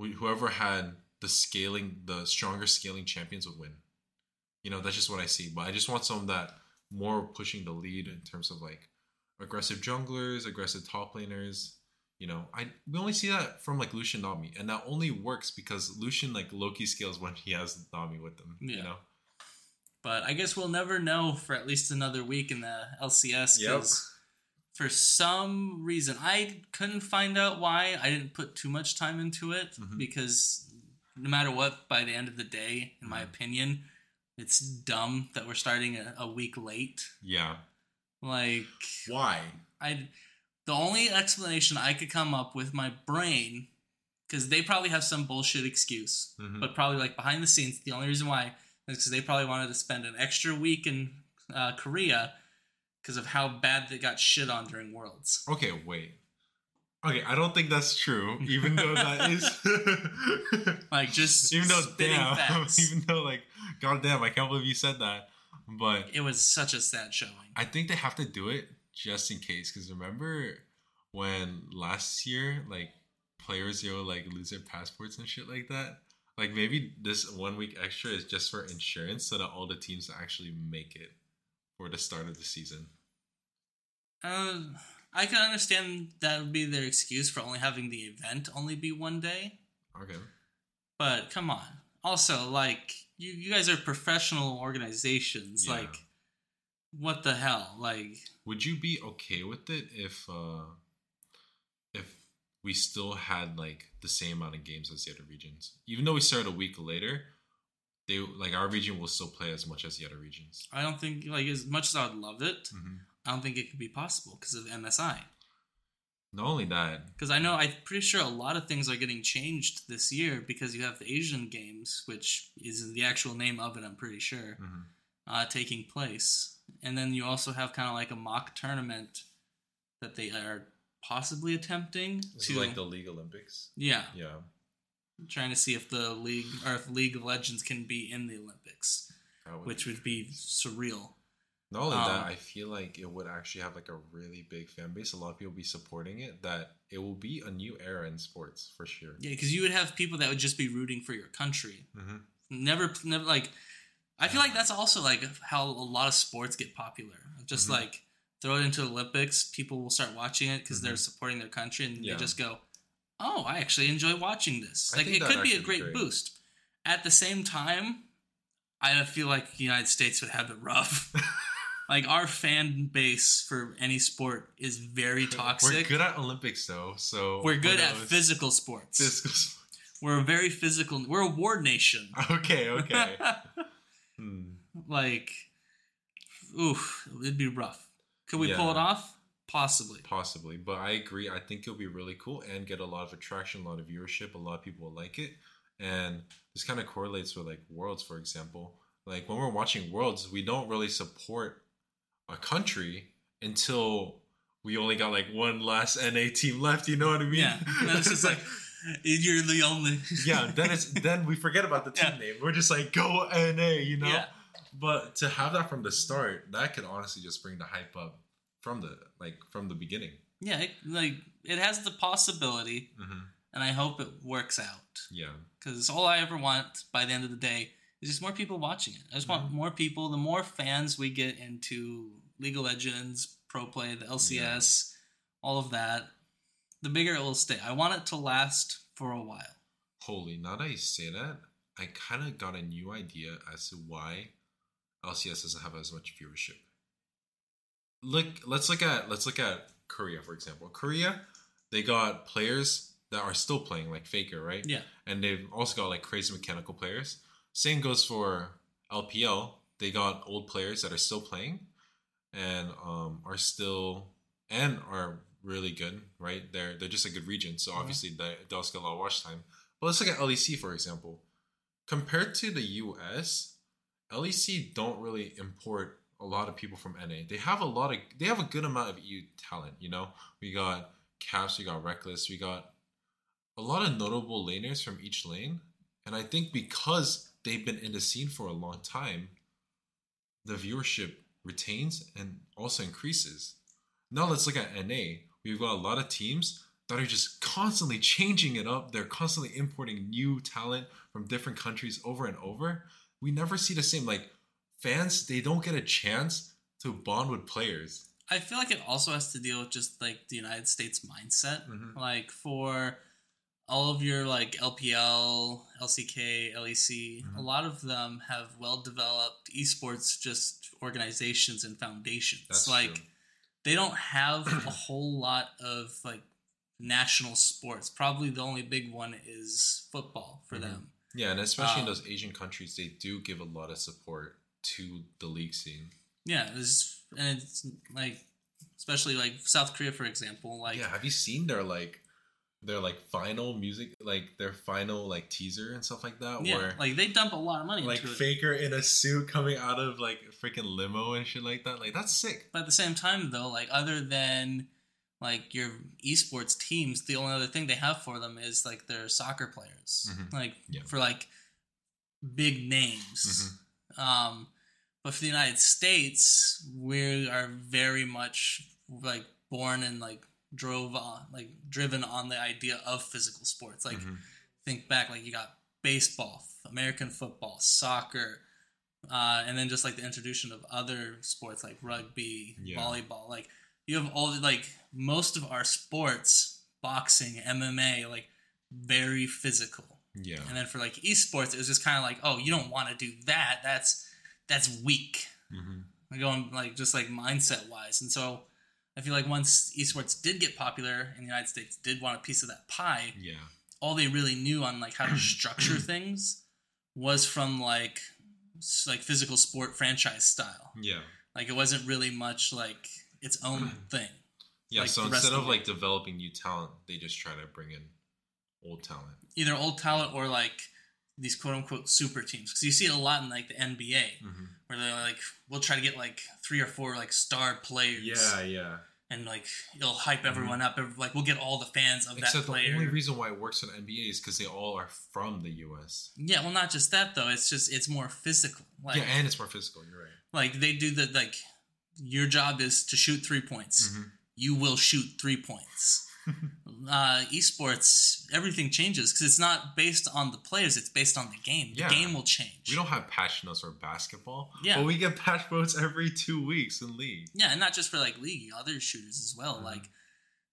wh- whoever had the scaling, the stronger scaling champions would win. You know, that's just what I see. But I just want some of that more pushing the lead in terms of like aggressive junglers, aggressive top laners. You know, I we only see that from like Lucian Nami, and that only works because Lucian like Loki scales when he has Nami with them. Yeah. You know, But I guess we'll never know for at least another week in the LCS Yep. because for some reason I couldn't find out why. I didn't put too much time into it Mhm. because no matter what, by the end of the day, in my opinion, it's dumb that we're starting a, a week late. yeah. Like Why? I, the only explanation I could come up with my brain, because they probably have some bullshit excuse, Mhm. but probably like behind the scenes, the only reason why is because they probably wanted to spend an extra week in uh, Korea because of how bad they got shit on during Worlds. Okay, wait. Okay, I don't think that's true. Even though that (laughs) is, (laughs) Like just even though damn, (laughs) facts. even though like God damn, I can't believe you said that. But It was such a sad showing. I think they have to do it just in case. Because remember when last year, like players, yo, like lose their passports and shit like that. Like maybe this one week extra is just for insurance, so that all the teams actually make it for the start of the season. Uh, I can understand that would be their excuse for only having the event only be one day. Okay. But come on. Also, like you, you guys are professional organizations. Yeah. Like, what the hell? Like, Would you be okay with it if uh if we still had like the same amount of games as the other regions? Even though we started a week later, they like our region will still play as much as the other regions. I don't think like as much as I would love it, Mm-hmm. I don't think it could be possible because of MSI. Not only that, Because I know I'm pretty sure a lot of things are getting changed this year because you have the Asian Games, which is the actual name of it. I'm pretty sure Mhm. uh, taking place, and then you also have kind of like a mock tournament that they are possibly attempting this to like the League Olympics. yeah Yeah. trying to see if the league or if League of Legends can be in the Olympics, would which be would be surreal. Not only that, Um, I feel like it would actually have like a really big fan base. A lot of people be supporting it. That it will be a new era in sports for sure. Yeah, because you would have people that would just be rooting for your country. Mm-hmm. Never, never like. I feel like that's also like how a lot of sports get popular. Just Mhm. like throw it into Olympics, people will start watching it because they're supporting their country, and Mm-hmm. Yeah. they just go, "Oh, I actually enjoy watching this." I Like it could be a great great. boost. At the same time, I feel like the United States would have it rough. (laughs) like our fan base for any sport is very toxic. We're good at Olympics though, so We're good at physical sports. Physical sports. We're a very physical. We're a war nation. (laughs) Okay, okay. (laughs) Hmm. like, oof, it'd be rough. Could we pull it off? Possibly. Possibly, but I agree. I think it'll be really cool and get a lot of attraction, a lot of viewership. A lot of people will like it, and this kind of correlates with like Worlds, for example. Like when we're watching Worlds, we don't really support a country until we only got like one last NA team left. You know what I mean? Yeah, and it's just like (laughs) you're the only. yeah. Then it's then we forget about the team Yeah. name. We're just like go NA. You know. Yeah. But to have that from the start, that could honestly just bring the hype up from the like from the beginning. yeah, it, like it has the possibility, Mm-hmm. and I hope it works out. Yeah. Because all I ever want by the end of the day is just more people watching it. I just want more people. The more fans we get into League of Legends, Pro Play, the LCS, all of that, the bigger it will stay. I want it to last for a while. Holy, now that you say that, I kind of got a new idea as to why LCS doesn't have as much viewership. Look, let's look at let's look at Korea for example. Korea, they got players that are still playing, like Faker, right? Yeah. And they've also got like crazy mechanical players. Same goes for LPL. They got old players that are still playing, and um, are still and are really good, right? They're they're just a good region, so obviously they they also get a lot of watch time. But let's look at LEC for example. Compared to the US, LEC don't really import a lot of people from NA. They have a lot of they have a good amount of EU talent. You know, we got Caps, we got Rekkles, we got a lot of notable laners from each lane, and I think because they've been in the scene for a long time, the viewership retains and also increases. Now let's look at NA. We've got a lot of teams that are just constantly changing it up. They're constantly importing new talent from different countries over and over. We never see the same. Like fans, they don't get a chance to bond with players. I feel like it also has to deal with just like the United States mindset. Mhm. Like for all of your like LPL, LCK, LEC, Mhm. a lot of them have well developed esports just organizations and foundations. That's like true. they don't have a (clears throat) whole lot of like national sports. Probably the only big one is football for Mhm. them. Yeah, and especially in Um, those Asian countries, they do give a lot of support to the league scene. Yeah, it's, and it's like especially like South Korea for example, like yeah, have you seen their like their like final music, like their final like teaser and stuff like that? yeah, where like they dump a lot of money like into it. Faker in a suit coming out of like freaking limo and shit like that. Like that's sick. But at the same time, though, like other than like your esports teams, the only other thing they have for them is like their soccer players. Mhm. Like Yeah. for like big names. Mhm. Um, but for the United States, we are very much like born and like drove on, like driven on the idea of physical sports. Like Mhm. think back, like you got baseball, American football, soccer, uh, and then just like the introduction of other sports like rugby, Yeah. volleyball. Like you have all the, like most of our sports, boxing, MMA, like very physical. yeah. And then for like esports, it was just kind of like, oh, you don't want to do that. That's that's weak. hmm Like going like just like mindset wise. And so I feel like once esports did get popular and the United States did want a piece of that pie, Yeah. all they really knew on like how to (clears throat) structure things was from like like physical sport franchise style. Yeah. Like it wasn't really much like its own (clears throat) thing. Yeah. Like so instead of of like developing new talent, they just try to bring in old talent. Either old talent or like these quote unquote super teams. Because you see it a lot in like the NBA Mm-hmm. where they're like, we'll try to get like three or four like star players. Yeah, yeah. And like it'll hype everyone up. Like we'll get all the fans of Except that the only reason why it works in NBA is because they all are from the U.S. yeah, well, not just that though. It's just it's more physical. Like yeah, and it's more physical. You're right. like they do the like your job is to shoot three points Mhm. you will shoot three points (laughs) uh esports everything changes because it's not based on the players it's based on the game the Yeah. game will change We don't have patch notes for basketball. Yeah. But we get patch notes every two weeks in league. yeah and not just for like league other shooters as well Mhm. like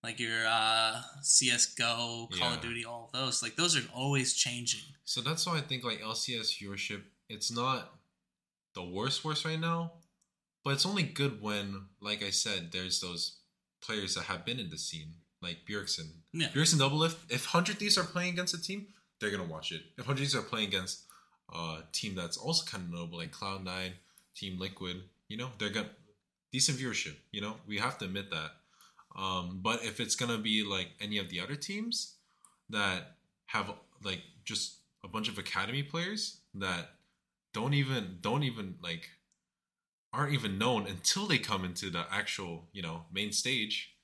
like your uh csgo call of duty all of those like those are always changing So that's why I think like LCS viewership, it's not the worst worst right now, but it's only good when, like I said, there's those players that have been in the scene, like Bjergsen. yeah Bjergsen Doublelift. If Hundred Thieves are playing against a team, they're gonna watch it. If Hundred Thieves are playing against a team that's also kind of notable, like Cloud Nine, Team Liquid, you know, they're gonna decent viewership. You know, we have to admit that. Um, but if it's gonna be like any of the other teams that have like just a bunch of academy players that don't even don't even like aren't even known until they come into the actual you know main stage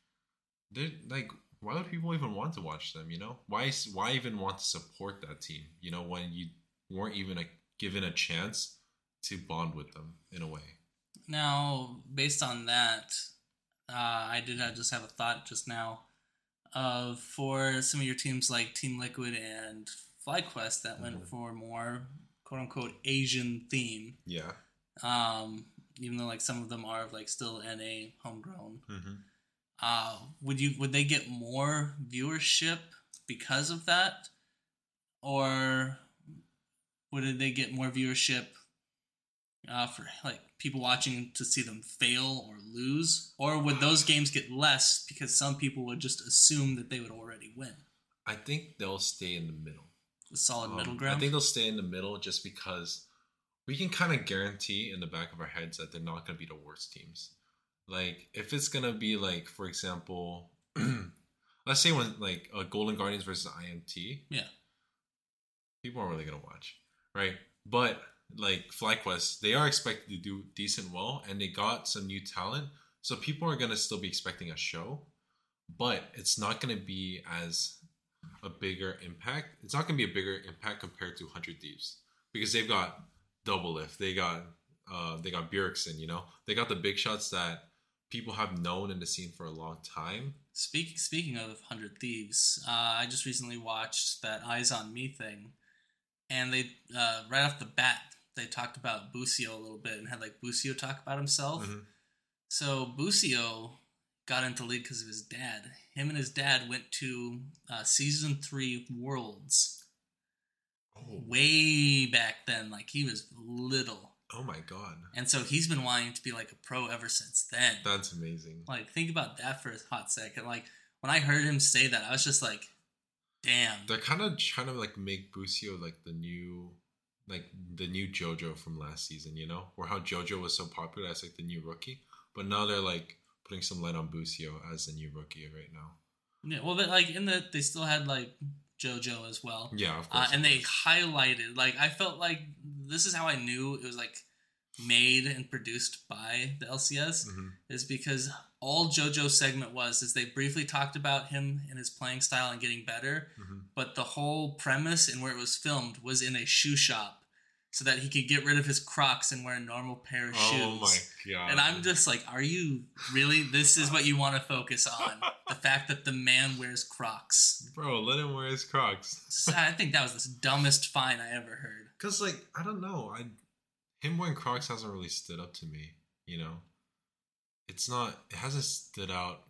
they're like why would people even want to watch them you know why why even want to support that team you know when you weren't even a, given a chance to bond with them in a way Now, based on that, uh, I did uh, just have a thought just now of for some of your teams like Team Liquid and FlyQuest that went Mhm. for more quote unquote Asian theme. yeah Um, even though like some of them are like still NA homegrown. mm-hmm. Uh, would you would they get more viewership because of that, or would they get more viewership uh, for like people watching to see them fail or lose, or would those games get less because some people would just assume that they would already win? i think they'll stay in the middle A solid Um, middle ground. I think they'll stay in the middle just because we can kind of guarantee in the back of our heads that they're not going to be the worst teams. Like if it's to be like, for example, (clears throat) let's say when like uh, Golden Guardians versus IMT, Yeah. people aren't really to watch, right? But like FlyQuest, they are expected to do decent well, and they got some new talent, so people are to still be expecting a show, but it's not to be as a bigger impact. It's not to be a bigger impact compared to Hundred Thieves because they've got Doublelift, they got uh, they got Bjergsen, you know, they got the big shots that people have known in the scene for a long time. Speaking speaking of Hundred Thieves, uh, I just recently watched that Eyes on Me thing, and they uh, right off the bat they talked about Busio a little bit and had like Busio talk about himself. Mhm. So Busio got into league because of his dad. Him and his dad went to uh, season three Worlds Oh, way back then, like he was little, oh my god, and so he's been wanting to be like a pro ever since then. that's amazing. Like, think about that for a hot second. Like, when I heard him say that, I was just like, damn. They're kind of trying to like make Busio like the new, like the new JoJo from last season, you know, or how JoJo was so popular as like the new rookie, but now they're like putting some light on Busio as the new rookie right now. Yeah, well, but like in the, they still had like JoJo as well. Yeah, of Uh, and they highlighted, like, I felt like this is how I knew it was like made and produced by the LCS, Mhm. is because all JoJo's segment was is they briefly talked about him and his playing style and getting better, Mhm. but the whole premise and where it was filmed was in a shoe shop so that he could get rid of his Crocs and wear a normal pair of shoes. Oh my god! And I'm just like, are you really? This is what you want to focus on? the (laughs) fact that the man wears Crocs. bro. Let him wear his Crocs. I think that was the dumbest fine I ever heard. Cause like I don't know, I him wearing Crocs hasn't really stood up to me. You know, it's not. It hasn't stood out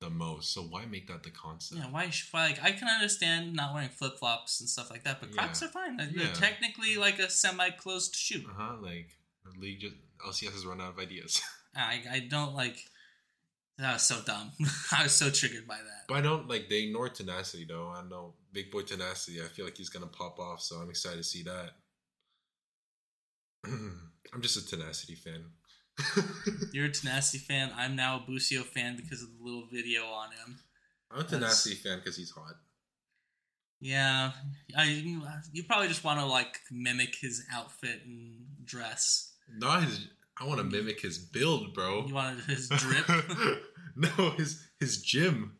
the most. So why make that the concept? Yeah, why? why- Like, I can understand not wearing flip flops and stuff like that, but Crocs Yeah. are fine. They're Yeah. technically like a semi-closed shoe. Uh huh. Like the league just LCS has run out of ideas. (laughs) I I don't like. That was so dumb. (laughs) I was so triggered by that. but I don't like they ignore tenacity though. I know big boy tenacity. I feel like he's gonna pop off. So I'm excited to see that. (clears throat) I'm just a tenacity fan. (laughs) You're a Tenacity fan. I'm now a Busio fan because of the little video on him. I'm a tenacity fan because he's hot. Yeah, I you probably just want to like mimic his outfit and dress. Not his. I want to mimic his build, bro. You wanted (laughs) his drip. (laughs) no, his his gym,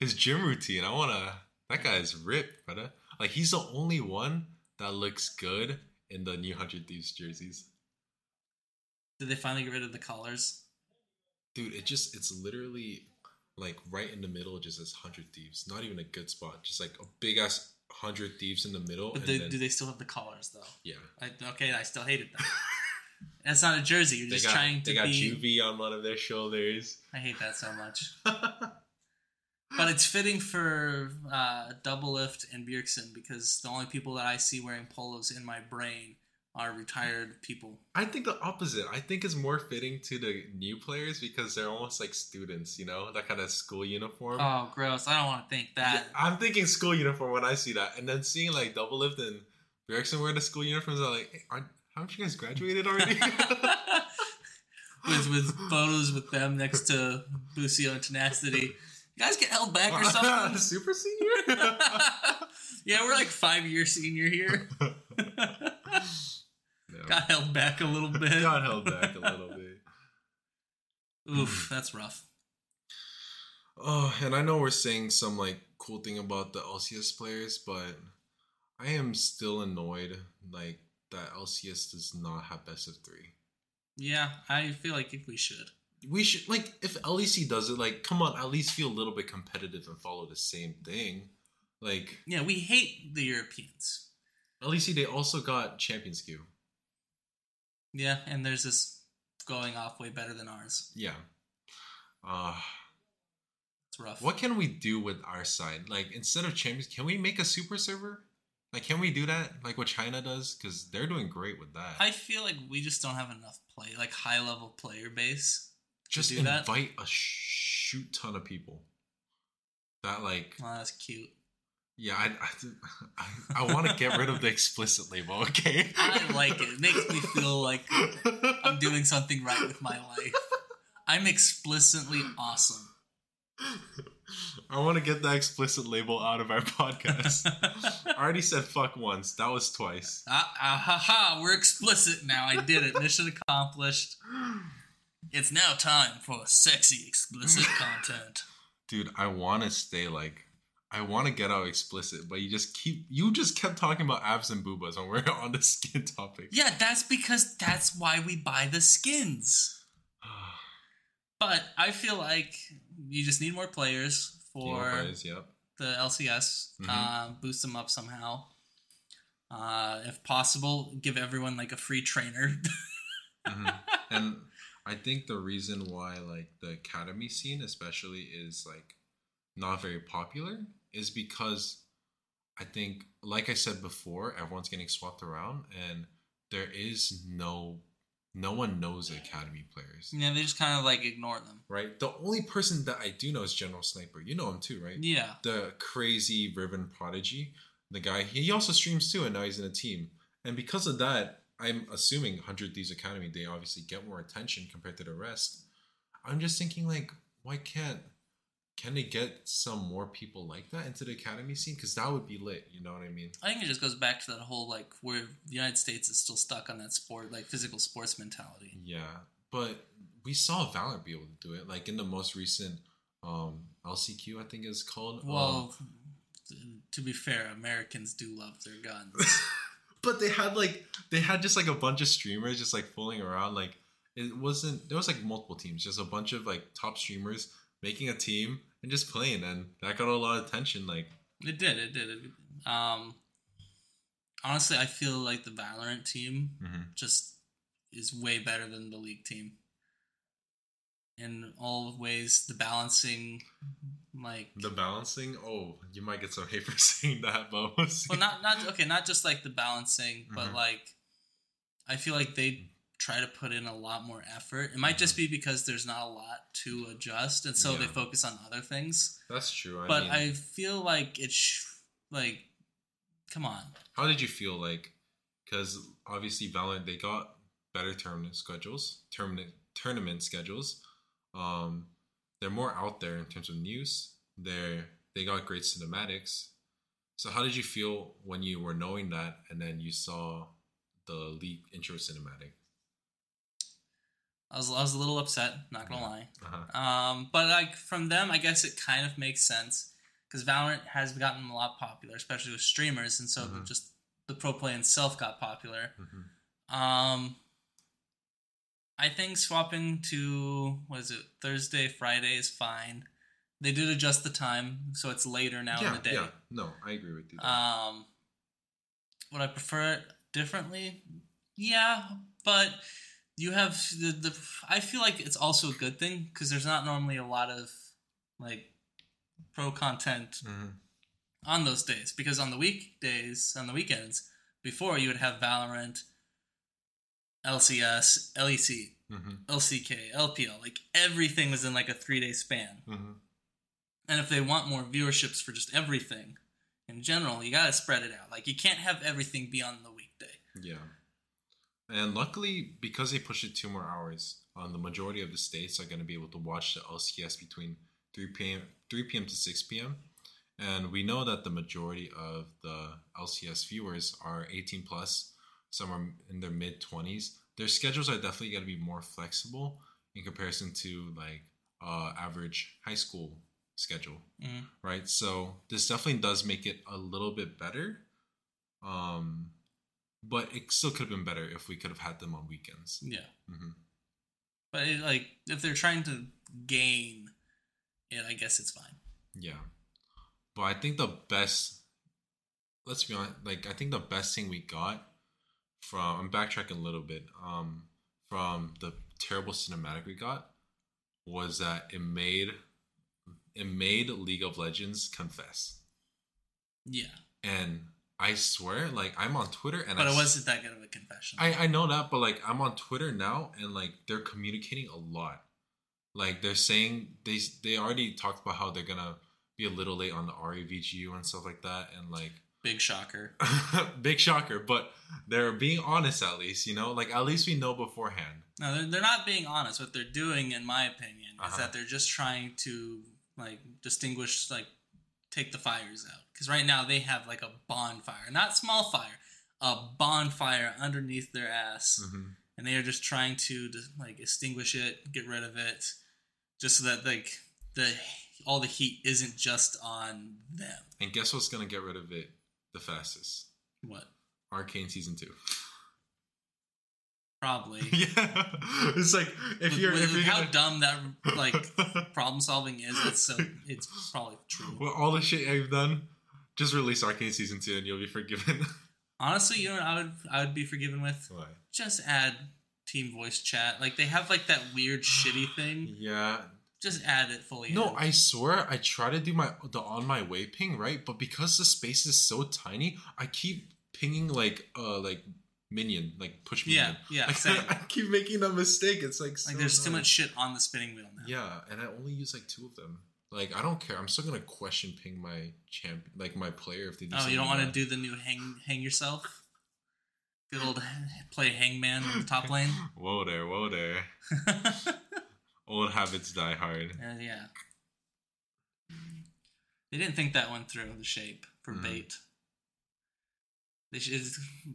his gym routine. I wanna. That guy's ripped, brother. Like he's the only one that looks good in the new Hundred Thieves jerseys, Did they finally get rid of the collars? dude. It just it's literally like right in the middle, just as Hundred Thieves. Not even a good spot, just like a big ass Hundred Thieves in the middle. But and they, then, do they still have the collars though? yeah, I, okay, I still hated them. (laughs) That's not a jersey. You're they just got trying to they got be. juvie on one of their shoulders. I hate that so much. (laughs) But it's fitting for uh, Doublelift and Bjergsen because the only people that I see wearing polos in my brain are retired people. I think the opposite. I think it's more fitting to the new players because they're almost like students, you know, that kind of school uniform. Oh, gross! I don't want to think Yeah, that. I'm thinking school uniform when I see that, and then seeing like Doublelift and Bjergsen wear the school uniforms. I'm like, hey, aren't, haven't you guys graduated already? (laughs) (laughs) with with photos with them next to Busio and Tenacity. You guys get held back or (laughs) something? Super senior. yeah, we're like five year senior here. Got held back a little (laughs) bit. Got held back a little bit. (laughs) Oof, that's rough. Oh, and I know we're saying some like cool thing about the LCS players, but I am still annoyed like that LCS does not have best of three. Yeah, I feel like if we should. We should like if LEC does it, like come on, at least feel a little bit competitive and follow the same thing. Like Yeah, we hate the Europeans. LEC, they also got Champions Queue. Yeah, and there's this going off way better than ours. Yeah. Uh It's rough. what can we do with our side? Like instead of Champions, can we make a super server? Like can we do that? Like what China does? Because they're doing great with that. I feel like we just don't have enough play, like high level player base. Just do that? invite a shoot ton of people. That like Oh, that's cute. Yeah, I I, (laughs) I, I want to get rid of the explicit label. Okay, I like it. It makes me feel like I'm doing something right with my life. I'm explicitly awesome. I want to get that explicit label out of our podcast. I (laughs) already said fuck once. That was twice. Ah, ah, ha, ha, we're explicit now. I did it. Mission accomplished. It's now time for sexy explicit content. Dude, I want to stay like I want to get out explicit, but you just keep you just kept talking about abs and boobas when we're (laughs) on the skin topic. Yeah, that's because that's why we buy the skins. (sighs) But I feel like you just need more players for Guys, yep. the LCS. Mhm. Uh, boost them up somehow. Uh, if possible, give everyone like a free trainer. (laughs) Mhm. and I think the reason why like the academy scene especially is like not very popular is because I think like I said before, everyone's getting swapped around and there is no no one knows the academy players. yeah, they just kind of like ignore them. Right? The only person that I do know is General Sniper. You know him too, right? Yeah. the crazy Riven Prodigy, the guy, he also streams too, and now he's in a team. And because of that, I'm assuming 100 Thieves Academy, they obviously get more attention compared to the rest. I'm just thinking, like, why can't, can they get some more people like that into the Academy scene? Because that would be lit, you know what I mean? I think it just goes back to that whole like where the United States is still stuck on that sport, like physical sports mentality. Yeah. But we saw Valorant be able to do it. Like in the most recent um, LCQ, I think it's called. um, Well, t- to be fair, Americans do love their guns. (laughs) but they had like they had just like a bunch of streamers just like fooling around. Like it wasn't there was like multiple teams, just a bunch of like top streamers making a team and just playing, and that got a lot of attention. Like It did. It did. It, um, honestly, I feel like the Valorant team Mhm. just is way better than the League team. In all ways, the balancing, like, the balancing. Oh, you might get some hate for (laughs) saying that, but well, not not okay, not just like the balancing, but Mhm. like, I feel like they try to put in a lot more effort. It might just be because there's not a lot to adjust, and so they Mm-hmm. Focus on other things. That's true. I but mean, I feel like it's sh- like, come on, How did you feel like? Because obviously, Valorant they got better tournament schedules, tournament tournament schedules. Um, they're more out there in terms of news. They're they got great cinematics. So how did you feel when you were knowing that, and then you saw the league intro cinematic? I was I was a little upset, not gonna lie. Uh-huh. Um, but like from them, I guess it kind of makes sense because Valorant has gotten a lot popular, especially with streamers, and so Mhm. just the pro play itself got popular. Mhm. Um, I think swapping to what is it Thursday, Friday is fine. They did adjust the time, so it's later now yeah, in the day. yeah. No, I agree with you. Um, would I prefer it differently? Yeah, but you have the, the I feel like it's also a good thing because there's not normally a lot of like pro content Mhm. on those days because on the weekdays on the weekends before you would have Valorant, LCS, LEC, Mhm. LCK, LPL, like everything was in like a three day span. Mhm. And if they want more viewerships for just everything in general, you gotta spread it out. Like you can't have everything be on the weekday. Yeah. And luckily, because they pushed it two more hours, um, the majority of the states are going to be able to watch the LCS between 3 p.m. 3 p.m. to 6 p.m. And we know that the majority of the LCS viewers are 18 plus, some are in their mid 20s. Their schedules are definitely going to be more flexible in comparison to like uh, average high school schedule Mhm. right? So this definitely does make it a little bit better. Um, but it still could have been better if we could have had them on weekends. Yeah. hmm But it, like if they're trying to gain it, I guess it's fine. Yeah, but I think the best. Let's be honest. Like I think the best thing we got from I'm backtracking a little bit. Um, from the terrible cinematic we got was that it made it made League of Legends confess. Yeah. And I swear, like I'm on Twitter and But I it wasn't that good of a confession. I, I know that, but like I'm on Twitter now, and like they're communicating a lot. Like they're saying they they already talked about how they're gonna be a little late on the REVGU and stuff like that, and like (laughs) Big shocker. big shocker, but they're being honest at least, you know. Like at least we know beforehand. No, they're, they're not being honest. What they're doing, in my opinion, is Uh-huh. that they're just trying to like distinguish, like take the fires out. Because right now they have like a bonfire, not small fire, a bonfire underneath their ass, Mhm. and they are just trying to like extinguish it, get rid of it, just so that like the all the heat isn't just on them. And guess what's gonna get rid of it the fastest? What? Arcane season two. Probably. (laughs) yeah, it's like if With- you're with if you're how gonna- dumb that like (laughs) problem solving is, it's so it's probably true. Well, all the shit I've done, just release Arcane season two, and you'll be forgiven. (laughs) Honestly, you know what I would I would be forgiven with? Why? Just add team voice chat. Like they have like that weird shitty (gasps) thing. Yeah. Just add it fully. No, in. I swear I try to do my the on my way ping right, but because the space is so tiny, I keep pinging like uh like minion like push Yeah, minion. yeah, I, (laughs) same. I keep making a mistake. It's like so like there's too much shit on the spinning wheel now. Yeah, and I only use like two of them. Like I don't care. I'm still gonna question ping my champ like my player if they do. Oh, you don't want to do the new hang hang yourself? Good old (laughs) play hangman in the top (laughs) lane. Whoa there, whoa there. (laughs) Old habits die hard. Uh, yeah. They didn't think that one through the shape for Mhm. bait. They should.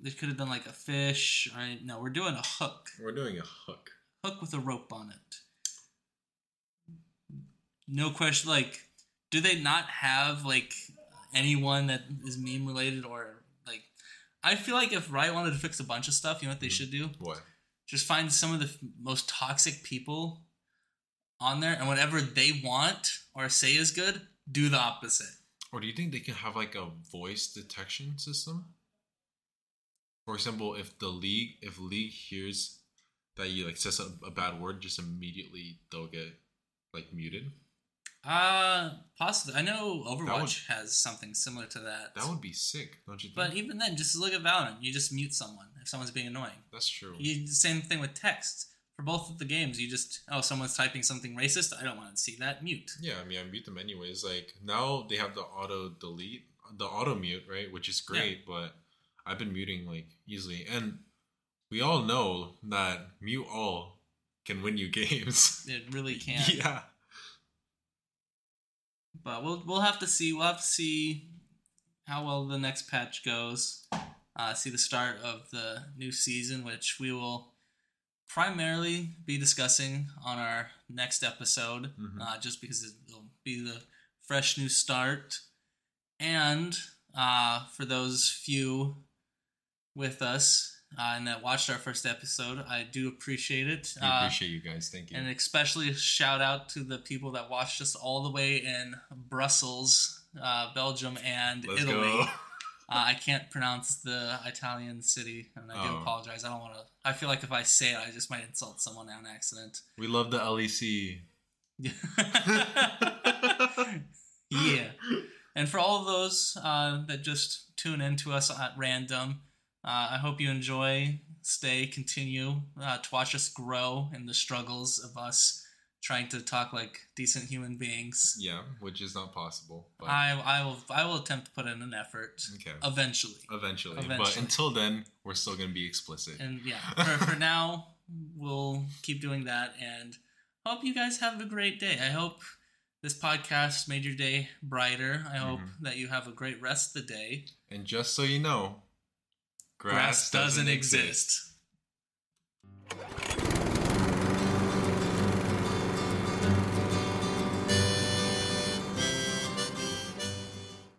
They could have done like a fish. Or, no, we're doing a hook. We're doing a hook. Hook with a rope on it. No question. Like, do they not have like anyone that is meme related or like? I feel like if Riot wanted to fix a bunch of stuff, you know what they Mhm. should do? What? Just find some of the f- most toxic people on there, and whatever they want or say is good, do the opposite. Or do you think they can have like a voice detection system? For example, if the league if league hears that you like says a, a bad word, just immediately they'll get like muted. Uh possibly. I know would- Overwatch has something similar to that. That would be sick, don't you think? but even then, just look at Valorant. You just mute someone if someone's being annoying. That's true. You same thing with text. For both of the games, you just oh someone's typing something racist. I don't want to see that. Mute. Yeah, I mean, I mute them anyways. Like now they have the auto delete, the auto mute, right? Which is great, but I've been muting like easily, and we all know that mute all can win you (laughs) games. It really can. yeah, But we'll we'll have to see. We'll have to see how well the next patch goes. Uh, see the start of the new season, which we will primarily be discussing on our next episode, Mhm. uh, just because it'll be the fresh new start. And uh, for those few with us uh, and that watched our first episode, I do appreciate it. we Uh, appreciate you guys. Thank you. and especially shout out to the people that watched us all the way in Brussels, uh, Belgium, and Let's Italy. (laughs) (laughs) Uh, I can't pronounce the Italian city, and I do Oh. apologize. I don't want to. I feel like if I say it, I just might insult someone on accident. We love the LEC. (laughs) yeah. And for all of those uh, that just tune in to us at random, uh, I hope you enjoy, stay, continue uh, to watch us grow in the struggles of us trying to talk like decent human beings. Yeah, which is not possible. But I, I will I will attempt to put in an effort okay, eventually. eventually. Eventually. But until then, we're still gonna be explicit. And yeah, (laughs) for, for now, we'll keep doing that and hope you guys have a great day. I hope this podcast made your day brighter. I hope Mhm. that you have a great rest of the day. And just so you know, Grass, doesn't, exist.